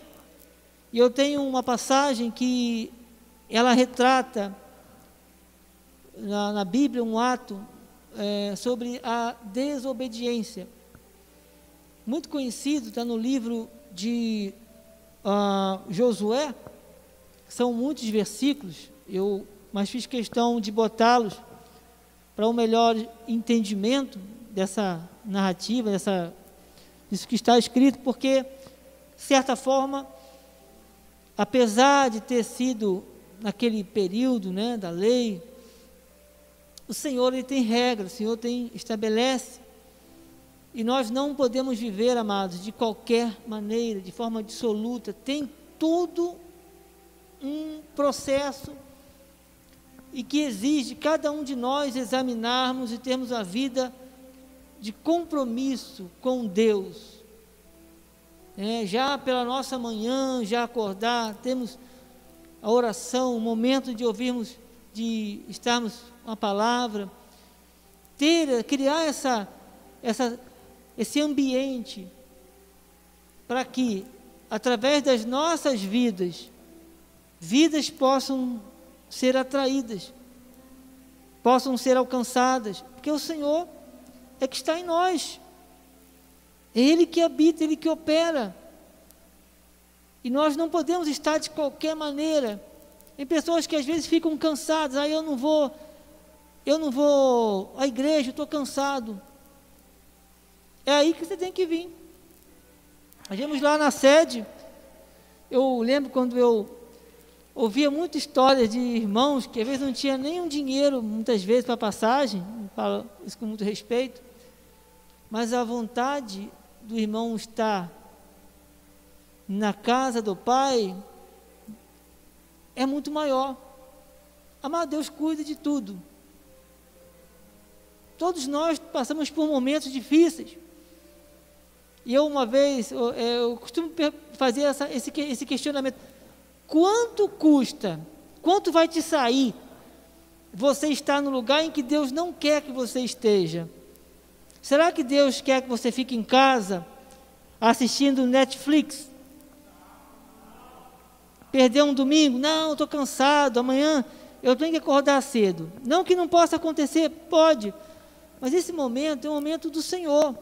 e eu tenho uma passagem que ela retrata na, na Bíblia um ato é, sobre a desobediência. Muito conhecido, está no livro de uh, Josué, são muitos versículos, eu, mas fiz questão de botá-los para um melhor entendimento dessa narrativa, dessa, disso que está escrito, porque, de certa forma, apesar de ter sido naquele período né, da lei, o Senhor ele tem regras, o Senhor tem, estabelece. E nós não podemos viver, amados, de qualquer maneira, de forma absoluta. Tem tudo um processo e que exige cada um de nós examinarmos e termos a vida de compromisso com Deus. É, já pela nossa manhã, já acordar, temos a oração, o momento de ouvirmos, de estarmos a palavra, ter, criar essa, essa, esse ambiente para que, através das nossas vidas, vidas possam ser atraídas, possam ser alcançadas, porque o Senhor é que está em nós. É Ele que habita, Ele que opera. E nós não podemos estar de qualquer maneira. Tem pessoas que às vezes ficam cansadas, aí ah, eu não vou, eu não vou à igreja, estou cansado. É aí que você tem que vir. Nós vimos lá na sede, eu lembro quando eu ouvia muita história de irmãos que às vezes não tinha nenhum dinheiro, muitas vezes, para passagem, falo isso com muito respeito, mas a vontade do irmão estar na casa do Pai é muito maior. Amado Deus cuida de tudo. Todos nós passamos por momentos difíceis. E eu, uma vez, eu, eu costumo fazer essa, esse, esse questionamento Quanto custa? Quanto vai te sair você estar no lugar em que Deus não quer que você esteja? Será que Deus quer que você fique em casa assistindo Netflix? Perder um domingo? Não, estou cansado, amanhã eu tenho que acordar cedo. Não que não possa acontecer, pode. Mas esse momento é um momento do Senhor.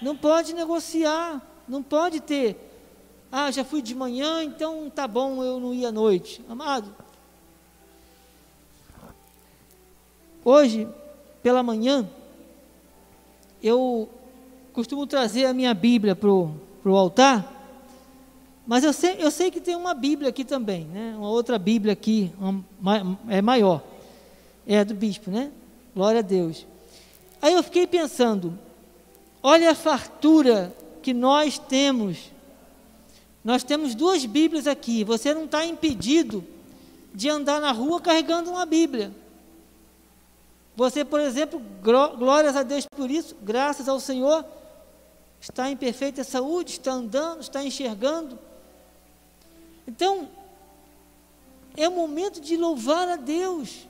Não pode negociar, não pode ter ah, já fui de manhã, então tá bom, eu não ia à noite. Amado, hoje, pela manhã, eu costumo trazer a minha Bíblia para o altar, mas eu sei, eu sei que tem uma Bíblia aqui também, né? uma outra Bíblia aqui, uma, é maior, é a do bispo, né? Glória a Deus. Aí eu fiquei pensando, olha a fartura que nós temos nós temos duas Bíblias aqui. Você não está impedido de andar na rua carregando uma Bíblia. Você, por exemplo, glórias a Deus por isso, graças ao Senhor, está em perfeita saúde, está andando, está enxergando. Então, é o momento de louvar a Deus,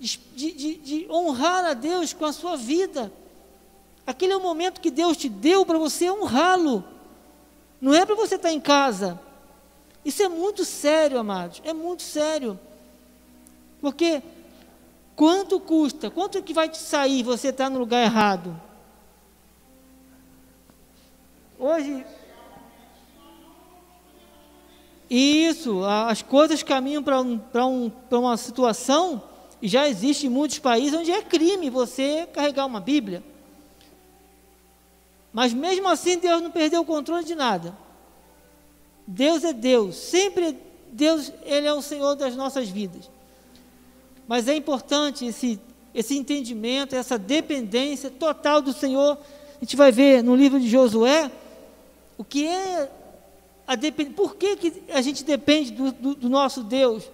de, de, de honrar a Deus com a sua vida. Aquele é o momento que Deus te deu para você honrá-lo. Não é para você estar em casa. Isso é muito sério, amados. É muito sério. Porque quanto custa? Quanto que vai te sair você estar no lugar errado? Hoje. Isso, as coisas caminham para um, um, uma situação, e já existe em muitos países onde é crime você carregar uma Bíblia. Mas mesmo assim, Deus não perdeu o controle de nada. Deus é Deus, sempre Deus, Ele é o Senhor das nossas vidas. Mas é importante esse, esse entendimento, essa dependência total do Senhor. A gente vai ver no livro de Josué o que é a dependência. Por que, que a gente depende do, do, do nosso Deus?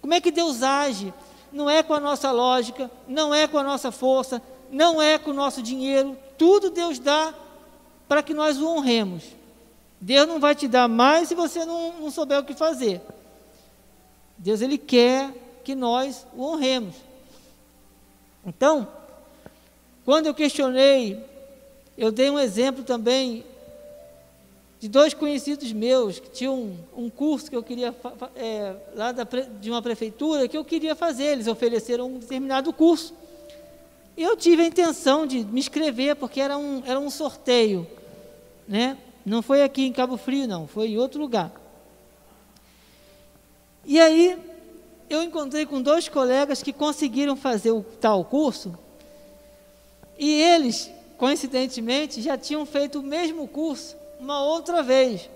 Como é que Deus age? não é com a nossa lógica, não é com a nossa força, não é com o nosso dinheiro. Tudo Deus dá para que nós o honremos. Deus não vai te dar mais se você não, não souber o que fazer. Deus ele quer que nós o honremos. Então, quando eu questionei, eu dei um exemplo também de dois conhecidos meus que tinham um, um curso que eu queria é, lá da, de uma prefeitura que eu queria fazer. Eles ofereceram um determinado curso. Eu tive a intenção de me inscrever porque era um, era um sorteio, né? Não foi aqui em Cabo Frio, não, foi em outro lugar. E aí eu encontrei com dois colegas que conseguiram fazer o tal curso e eles, coincidentemente, já tinham feito o mesmo curso uma outra vez.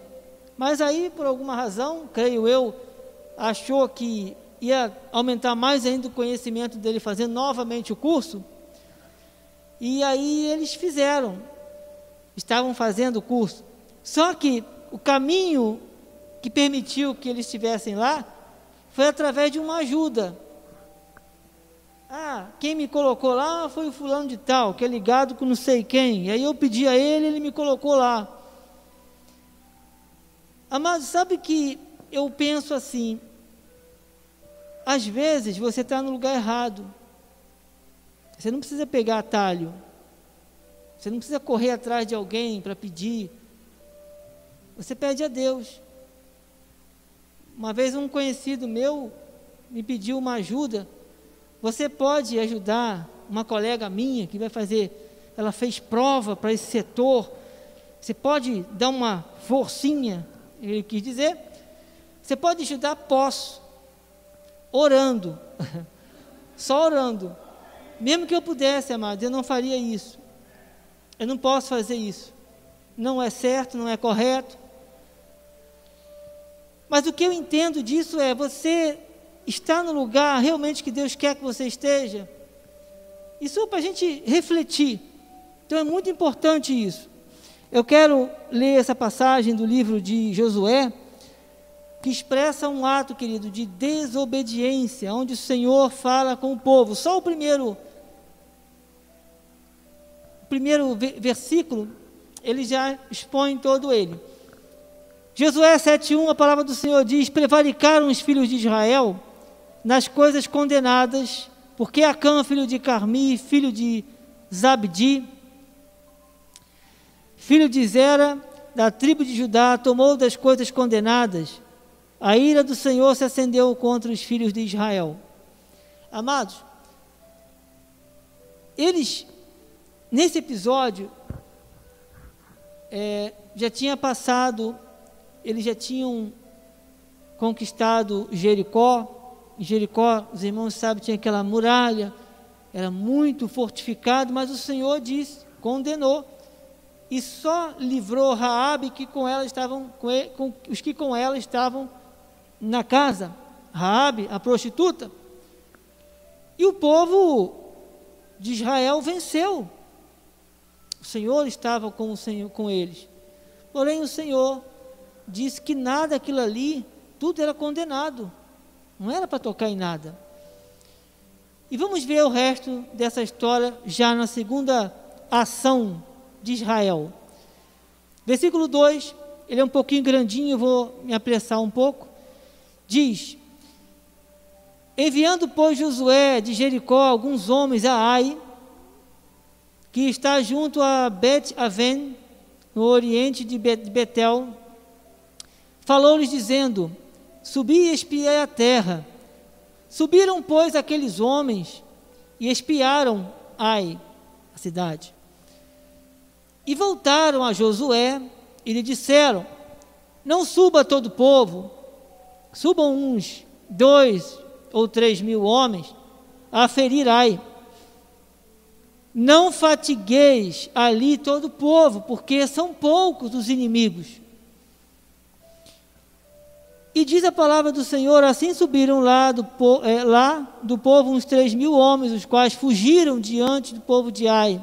Mas aí, por alguma razão, creio eu, achou que ia aumentar mais ainda o conhecimento dele fazendo novamente o curso. E aí eles fizeram, estavam fazendo o curso. Só que o caminho que permitiu que eles estivessem lá foi através de uma ajuda. Ah, quem me colocou lá foi o fulano de tal, que é ligado com não sei quem. E aí eu pedi a ele, ele me colocou lá. Amado, sabe que eu penso assim, às vezes você está no lugar errado. Você não precisa pegar atalho. Você não precisa correr atrás de alguém para pedir. Você pede a Deus. Uma vez um conhecido meu me pediu uma ajuda. Você pode ajudar uma colega minha que vai fazer, ela fez prova para esse setor. Você pode dar uma forcinha ele quis dizer. Você pode ajudar? Posso. Orando. Só orando. Mesmo que eu pudesse, amado, eu não faria isso. Eu não posso fazer isso. Não é certo, não é correto. Mas o que eu entendo disso é você está no lugar realmente que Deus quer que você esteja. Isso é para a gente refletir. Então é muito importante isso. Eu quero ler essa passagem do livro de Josué, que expressa um ato, querido, de desobediência, onde o Senhor fala com o povo. Só o primeiro, primeiro versículo, ele já expõe todo ele. Josué 7,1, a palavra do Senhor diz: Prevaricaram os filhos de Israel nas coisas condenadas, porque Acã, filho de Carmi, filho de Zabdi, filho de Zera, da tribo de Judá, tomou das coisas condenadas, a ira do Senhor se acendeu contra os filhos de Israel. Amados, eles, nesse episódio, é, já tinha passado, eles já tinham conquistado Jericó. Jericó, os irmãos sabem, tinha aquela muralha, era muito fortificado, mas o Senhor disse, condenou e só livrou Raabe que com ela estavam com, com os que com ela estavam na casa. Raabe, a prostituta. E o povo de Israel venceu. O Senhor estava com, o Senhor, com eles. Porém, o Senhor disse que nada aquilo ali, tudo era condenado. Não era para tocar em nada. E vamos ver o resto dessa história já na segunda ação de Israel. Versículo 2, ele é um pouquinho grandinho, eu vou me apressar um pouco. Diz: Enviando, pois, Josué de Jericó alguns homens a Ai, que está junto a Bet-Aven, no oriente de Betel, falou-lhes dizendo: Subi e espiei a terra. Subiram, pois, aqueles homens e espiaram Ai, a cidade. E voltaram a Josué e lhe disseram: Não suba todo o povo, subam uns dois ou três mil homens a ferir Ai. Não fatigueis ali todo o povo, porque são poucos os inimigos. E diz a palavra do Senhor: assim subiram lá do, é, lá do povo uns três mil homens, os quais fugiram diante do povo de Ai.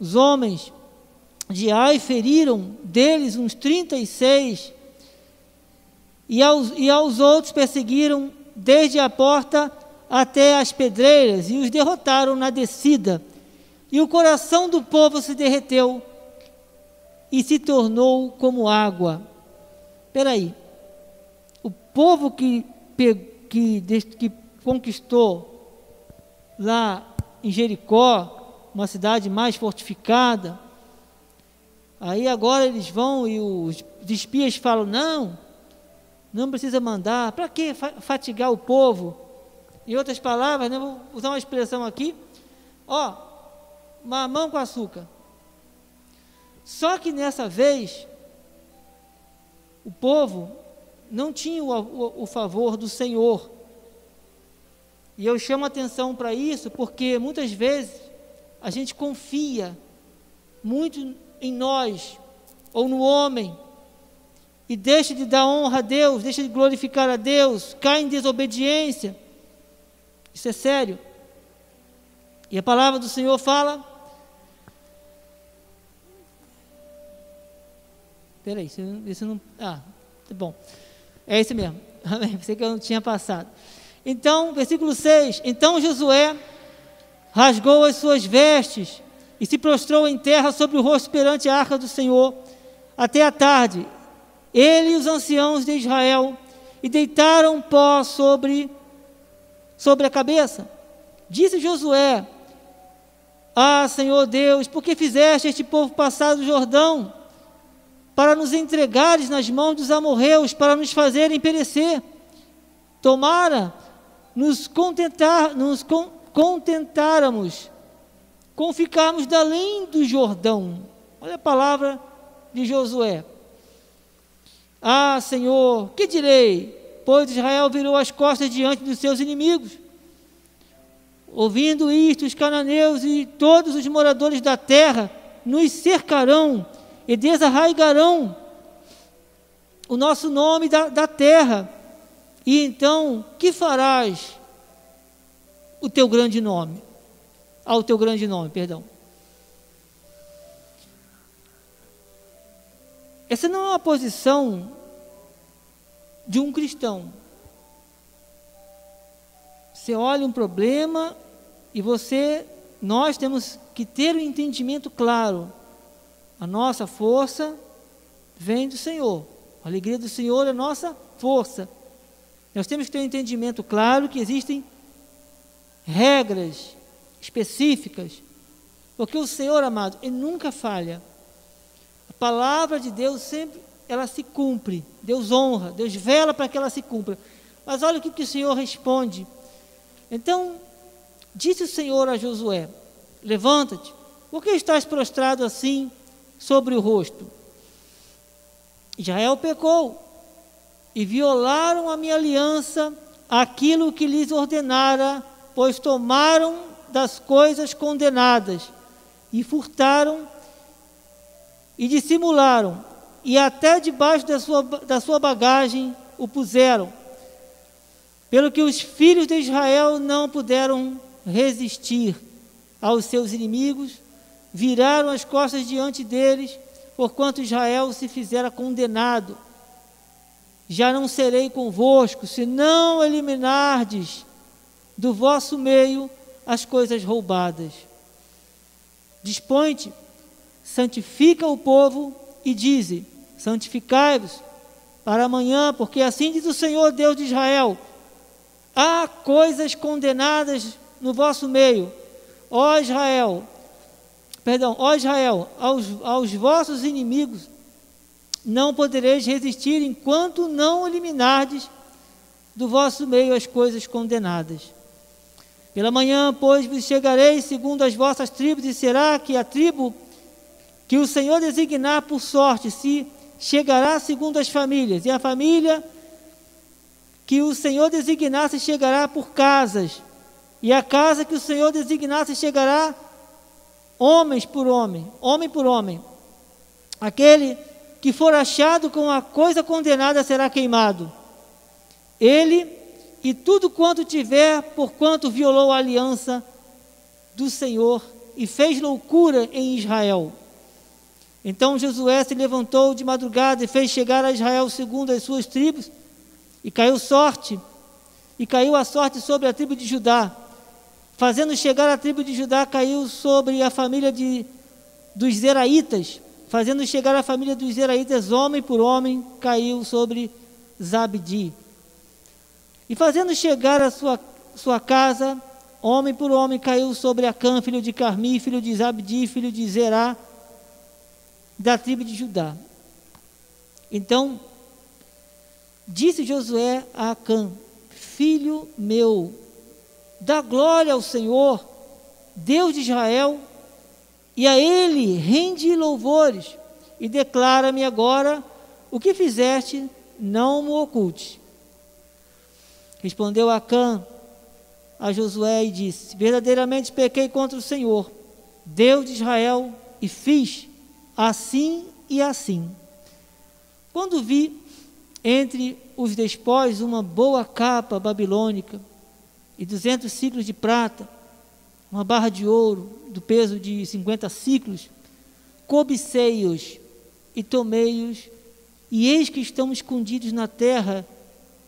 Os homens de Ai feriram deles uns 36, e aos, e aos outros perseguiram desde a porta até as pedreiras e os derrotaram na descida. E o coração do povo se derreteu e se tornou como água. Espera aí. O povo que, que, que conquistou lá em Jericó, uma cidade mais fortificada, aí agora eles vão e os espias falam: não, não precisa mandar, para que fatigar o povo? Em outras palavras, né, vou usar uma expressão aqui, ó, mamão com açúcar. Só que nessa vez, o povo não tinha o, o, o favor do Senhor. E eu chamo atenção para isso porque muitas vezes a gente confia muito em nós ou no homem e deixa de dar honra a Deus, deixa de glorificar a Deus, cai em desobediência. Isso é sério. E a palavra do Senhor fala Peraí, isso não. Ah, tá bom. É esse mesmo. Amém. Pensei que eu não tinha passado. Então, versículo 6: Então Josué rasgou as suas vestes e se prostrou em terra sobre o rosto perante a arca do Senhor até a tarde. Ele e os anciãos de Israel e deitaram pó sobre sobre a cabeça. Disse Josué: Ah, Senhor Deus, por que fizeste este povo passar do Jordão? Para nos entregares nas mãos dos amorreus, para nos fazerem perecer. Tomara nos contentar, nos con, contentáramos com ficarmos da além do Jordão. Olha a palavra de Josué. Ah, Senhor, que direi? Pois Israel virou as costas diante dos seus inimigos. Ouvindo isto, os cananeus e todos os moradores da terra nos cercarão e desarraigarão o nosso nome da, da terra. E então, que farás o teu grande nome? Ao teu grande nome, perdão. Essa não é uma posição de um cristão. Você olha um problema e você, nós temos que ter um entendimento claro a nossa força vem do Senhor. A alegria do Senhor é a nossa força. Nós temos que ter um entendimento claro que existem regras específicas, porque o Senhor, amado, ele nunca falha. A palavra de Deus sempre ela se cumpre. Deus honra, Deus vela para que ela se cumpra. Mas olha o que, que o Senhor responde. Então, disse o Senhor a Josué: Levanta-te, por que estás prostrado assim? Sobre o rosto. Israel pecou e violaram a minha aliança, aquilo que lhes ordenara, pois tomaram das coisas condenadas e furtaram e dissimularam, e até debaixo da sua, da sua bagagem o puseram. Pelo que os filhos de Israel não puderam resistir aos seus inimigos, viraram as costas diante deles, porquanto Israel se fizera condenado. Já não serei convosco, se não eliminardes do vosso meio as coisas roubadas. Dispõe-te, santifica o povo e dize: santificai-vos para amanhã, porque assim diz o Senhor Deus de Israel: há coisas condenadas no vosso meio. Ó Israel, perdão, ó Israel, aos, aos vossos inimigos não podereis resistir enquanto não eliminardes do vosso meio as coisas condenadas. Pela manhã, pois, vos chegareis segundo as vossas tribos, e será que a tribo que o Senhor designar por sorte se chegará segundo as famílias, e a família que o Senhor designar se chegará por casas, e a casa que o Senhor designar se chegará homens por homem, homem por homem. Aquele que for achado com a coisa condenada será queimado. Ele e tudo quanto tiver, porquanto violou a aliança do Senhor e fez loucura em Israel. Então Josué se levantou de madrugada e fez chegar a Israel segundo as suas tribos, e caiu sorte e caiu a sorte sobre a tribo de Judá. Fazendo chegar a tribo de Judá, caiu sobre a família de, dos Zeraitas. Fazendo chegar a família dos Zeraitas, homem por homem, caiu sobre Zabdi. E fazendo chegar a sua, sua casa, homem por homem, caiu sobre Acã, filho de Carmi, filho de Zabdi, filho de Zerá, da tribo de Judá. Então, disse Josué a Acã: Filho meu, dá glória ao Senhor, Deus de Israel, e a Ele rende louvores, e declara-me agora o que fizeste, não me oculte. Respondeu Acã a Josué e disse: Verdadeiramente pequei contra o Senhor, Deus de Israel, e fiz assim e assim. Quando vi entre os despojos uma boa capa babilônica e duzentos ciclos de prata, uma barra de ouro do peso de cinquenta ciclos, cobicei-os e tomei-os, e eis que estão escondidos na terra,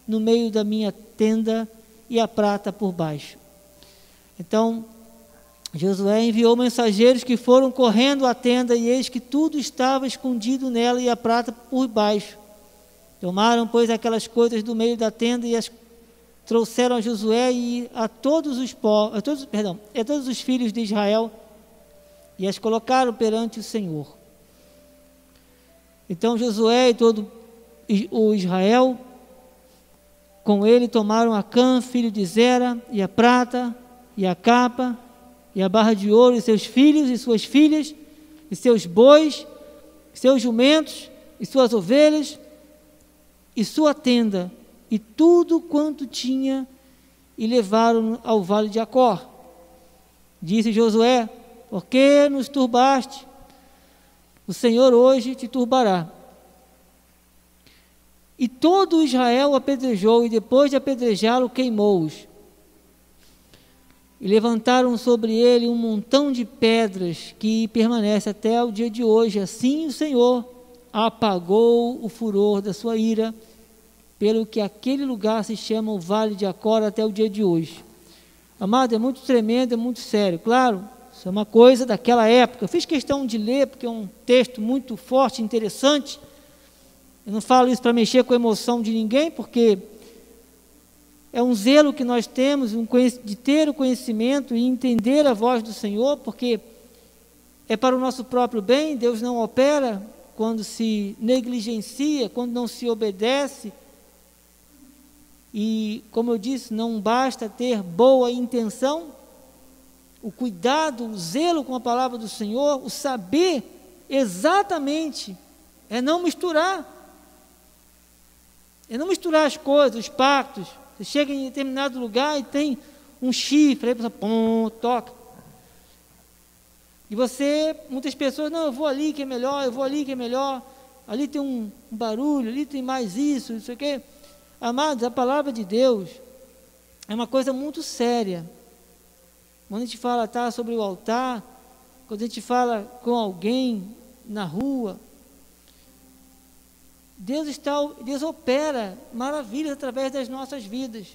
no meio da minha tenda, e a prata por baixo. Então, Josué enviou mensageiros que foram correndo à tenda, e eis que tudo estava escondido nela e a prata por baixo. Tomaram, pois, aquelas coisas do meio da tenda e as trouxeram a Josué e a todos os povos, a todos, perdão, a todos os filhos de Israel e as colocaram perante o Senhor. Então Josué e todo o Israel com ele tomaram a Cã, filho de Zera, e a prata, e a capa, e a barra de ouro, e seus filhos e suas filhas, e seus bois, e seus jumentos, e suas ovelhas, e sua tenda, e tudo quanto tinha, e levaram ao vale de Acor. Disse Josué: Por que nos turbaste? O Senhor hoje te turbará. E todo Israel apedrejou, e depois de apedrejá-lo, queimou-os. E levantaram sobre ele um montão de pedras que permanece até o dia de hoje. Assim o Senhor apagou o furor da sua ira, pelo que aquele lugar se chama o Vale de Acora até o dia de hoje. Amado, é muito tremendo, é muito sério. Claro, isso é uma coisa daquela época. Eu fiz questão de ler, porque é um texto muito forte, interessante. Eu não falo isso para mexer com a emoção de ninguém, porque é um zelo que nós temos um de ter o conhecimento e entender a voz do Senhor, porque é para o nosso próprio bem, Deus não opera quando se negligencia, quando não se obedece. E, como eu disse, não basta ter boa intenção, o cuidado, o zelo com a palavra do Senhor, o saber exatamente, é não misturar. É não misturar as coisas, os pactos. Você chega em determinado lugar e tem um chifre, aí você pum, toca. E você, muitas pessoas, não, eu vou ali que é melhor, eu vou ali que é melhor, ali tem um, barulho, ali tem mais isso, não sei o quê. Amados, a palavra de Deus é uma coisa muito séria. Quando a gente fala tá, sobre o altar, quando a gente fala com alguém na rua, Deus está, Deus opera maravilhas através das nossas vidas.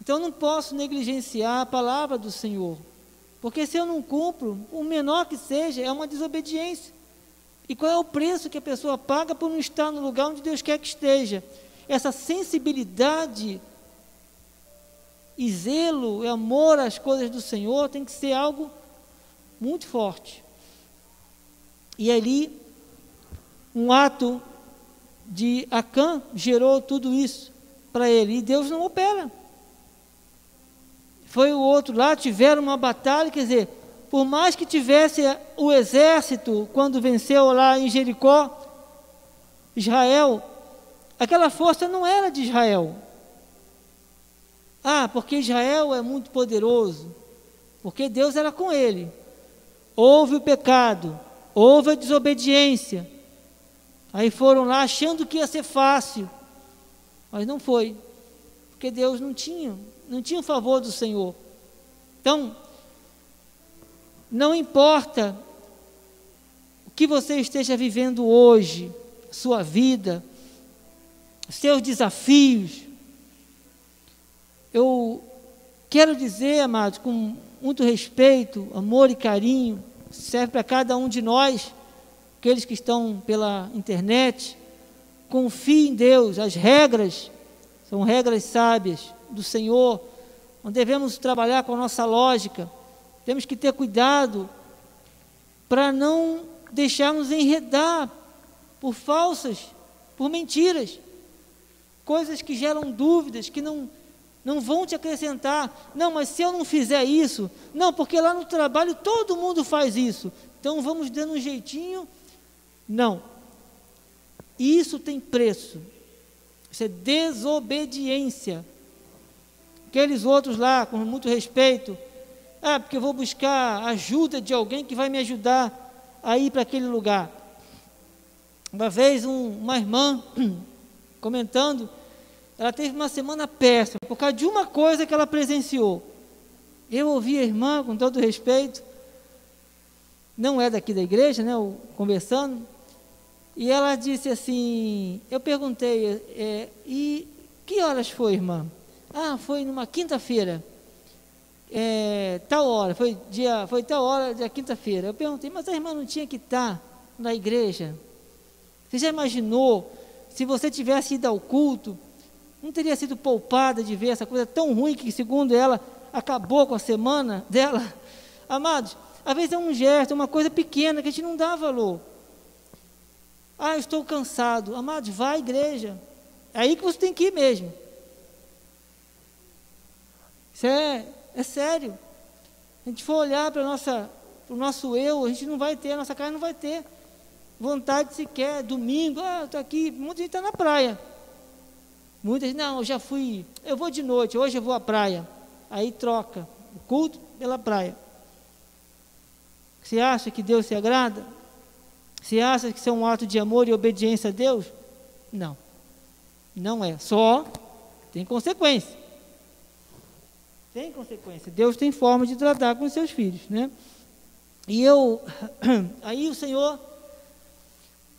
Então eu não posso negligenciar a palavra do Senhor, porque se eu não cumpro, o menor que seja, é uma desobediência. E qual é o preço que a pessoa paga por não estar no lugar onde Deus quer que esteja? Essa sensibilidade e zelo e amor às coisas do Senhor tem que ser algo muito forte. E ali um ato de Acã gerou tudo isso para ele. E Deus não opera. Foi o outro lá, tiveram uma batalha, quer dizer, por mais que tivesse o exército, quando venceu lá em Jericó, Israel, aquela força não era de Israel. Ah, porque Israel é muito poderoso, porque Deus era com ele. Houve o pecado, houve a desobediência, Aí foram lá achando que ia ser fácil, mas não foi, porque Deus não tinha, não tinha o favor do Senhor. Então, não importa o que você esteja vivendo hoje, sua vida, seus desafios, Eu quero dizer, amados, com muito respeito, amor e carinho, serve para cada um de nós, aqueles que estão pela internet, confie em Deus, as regras são regras sábias do Senhor, não devemos trabalhar com a nossa lógica, temos que ter cuidado para não deixarmos enredar por falsas, por mentiras, coisas que geram dúvidas, que não, não vão te acrescentar. Não, mas se eu não fizer isso, não, porque lá no trabalho todo mundo faz isso, então vamos dando um jeitinho. Não, isso tem preço, isso é desobediência. Aqueles outros lá, com muito respeito, ah, porque eu vou buscar ajuda de alguém que vai me ajudar a ir para aquele lugar. Uma vez um, uma irmã comentando, ela teve uma semana péssima por causa de uma coisa que ela presenciou. Eu ouvi a irmã com todo respeito, não é daqui da igreja, né, conversando, e ela disse assim, eu perguntei, é, e que horas foi, irmã? Ah, foi numa quinta-feira. É, tal hora, foi dia, foi tal hora, dia quinta-feira. Eu perguntei, mas a irmã não tinha que estar na igreja? Você já imaginou se você tivesse ido ao culto, não teria sido poupada de ver essa coisa tão ruim que, segundo ela, acabou com a semana dela? Amados, às vezes é um gesto, uma coisa pequena que a gente não dá valor. Ah, eu estou cansado. Amados, vá à igreja. É aí que você tem que ir mesmo. Isso é, é sério. A gente for olhar para o nosso eu, a gente não vai ter, a nossa carne não vai ter vontade sequer. Domingo, ah, estou aqui, muita gente está na praia. Muita gente, não, eu já fui, eu vou de noite, hoje eu vou à praia. Aí troca o culto pela praia. Você acha que Deus se agrada? Você acha que isso é um ato de amor e obediência a Deus? Não. Não é. Só tem consequência. Tem consequência. Deus tem forma de tratar com os seus filhos, né? E eu, aí o Senhor,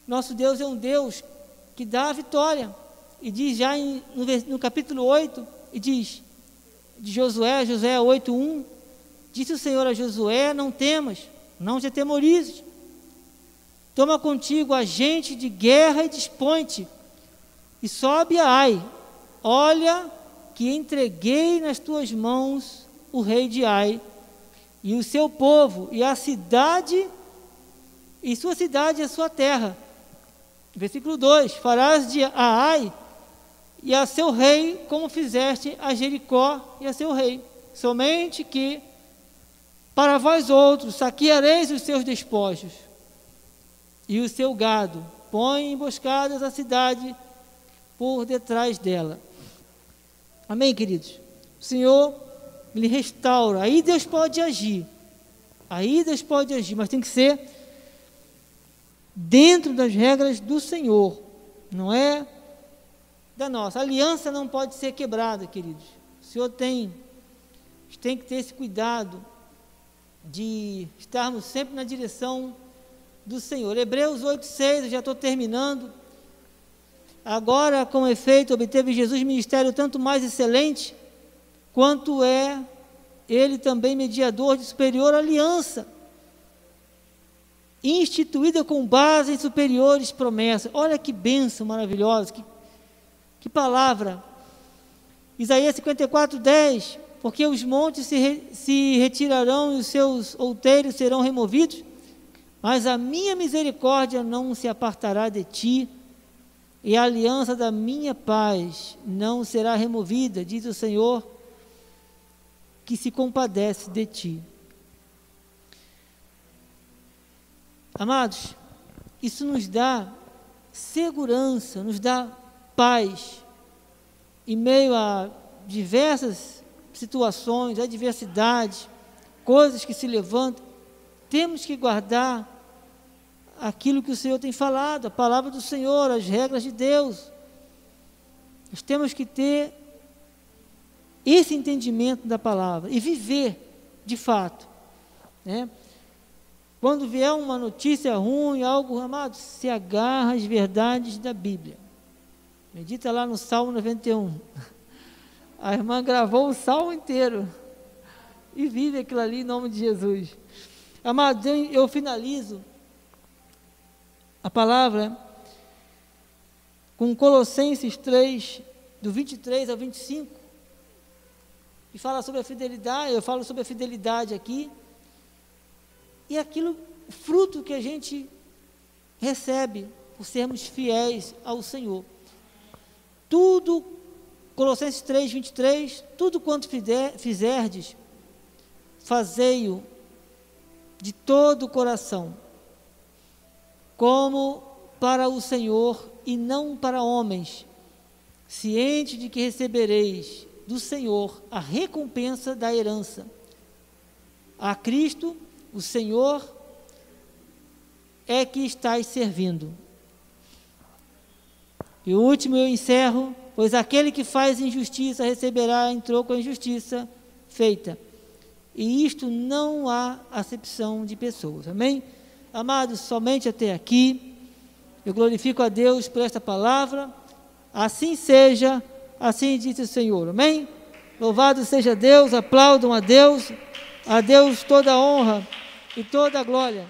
nosso Deus é um Deus que dá a vitória. E diz já em, no, no capítulo 8, e diz, de Josué, Josué 8.1, disse o Senhor a Josué, não temas, não te atemorizes. Toma contigo agente de guerra e dispõe-te, e sobe a Ai. Olha que entreguei nas tuas mãos o rei de Ai e o seu povo e a cidade e sua cidade e a sua terra. Versículo 2: Farás de Ai e a seu rei como fizeste a Jericó e a seu rei. Somente que para vós outros saqueareis os seus despojos e o seu gado. Põe emboscadas a cidade por detrás dela. Amém, queridos? O Senhor lhe restaura. Aí Deus pode agir. Aí Deus pode agir, mas tem que ser dentro das regras do Senhor, não é da nossa. A aliança não pode ser quebrada, queridos. O Senhor tem, tem que ter esse cuidado de estarmos sempre na direção do Senhor. Hebreus 8,6, eu já estou terminando. Agora, com efeito, obteve Jesus ministério tanto mais excelente, quanto é ele também mediador de superior aliança, instituída com base em superiores promessas. Olha que bênção maravilhosa, que, que palavra. Isaías 54, 10. Porque os montes se, re, se retirarão e os seus outeiros serão removidos, mas a minha misericórdia não se apartará de ti e a aliança da minha paz não será removida, diz o Senhor, que se compadece de ti. Amados, isso nos dá segurança, nos dá paz em meio a diversas situações, adversidades, coisas que se levantam. Temos que guardar aquilo que o Senhor tem falado, a palavra do Senhor, as regras de Deus. Nós temos que ter esse entendimento da palavra e viver de fato. Né? Quando vier uma notícia ruim, algo amado, se agarra às verdades da Bíblia. Medita lá no Salmo 91. A irmã gravou o salmo inteiro e vive aquilo ali em nome de Jesus. Amados, eu, eu finalizo a palavra com Colossenses 3, do 23 ao 25, e fala sobre a fidelidade, eu falo sobre a fidelidade aqui, e aquilo, o fruto que a gente recebe por sermos fiéis ao Senhor. Tudo, Colossenses 3, 23, tudo quanto fizerdes, fazei-o de todo o coração, como para o Senhor e não para homens, ciente de que recebereis do Senhor a recompensa da herança. A Cristo, o Senhor, é que estáis servindo. E o último eu encerro, pois aquele que faz injustiça receberá em troco a injustiça feita. E isto não há acepção de pessoas. Amém? Amados, somente até aqui. Eu glorifico a Deus por esta palavra. Assim seja, assim disse o Senhor. Amém? Louvado seja Deus, aplaudam a Deus, a Deus toda a honra e toda a glória.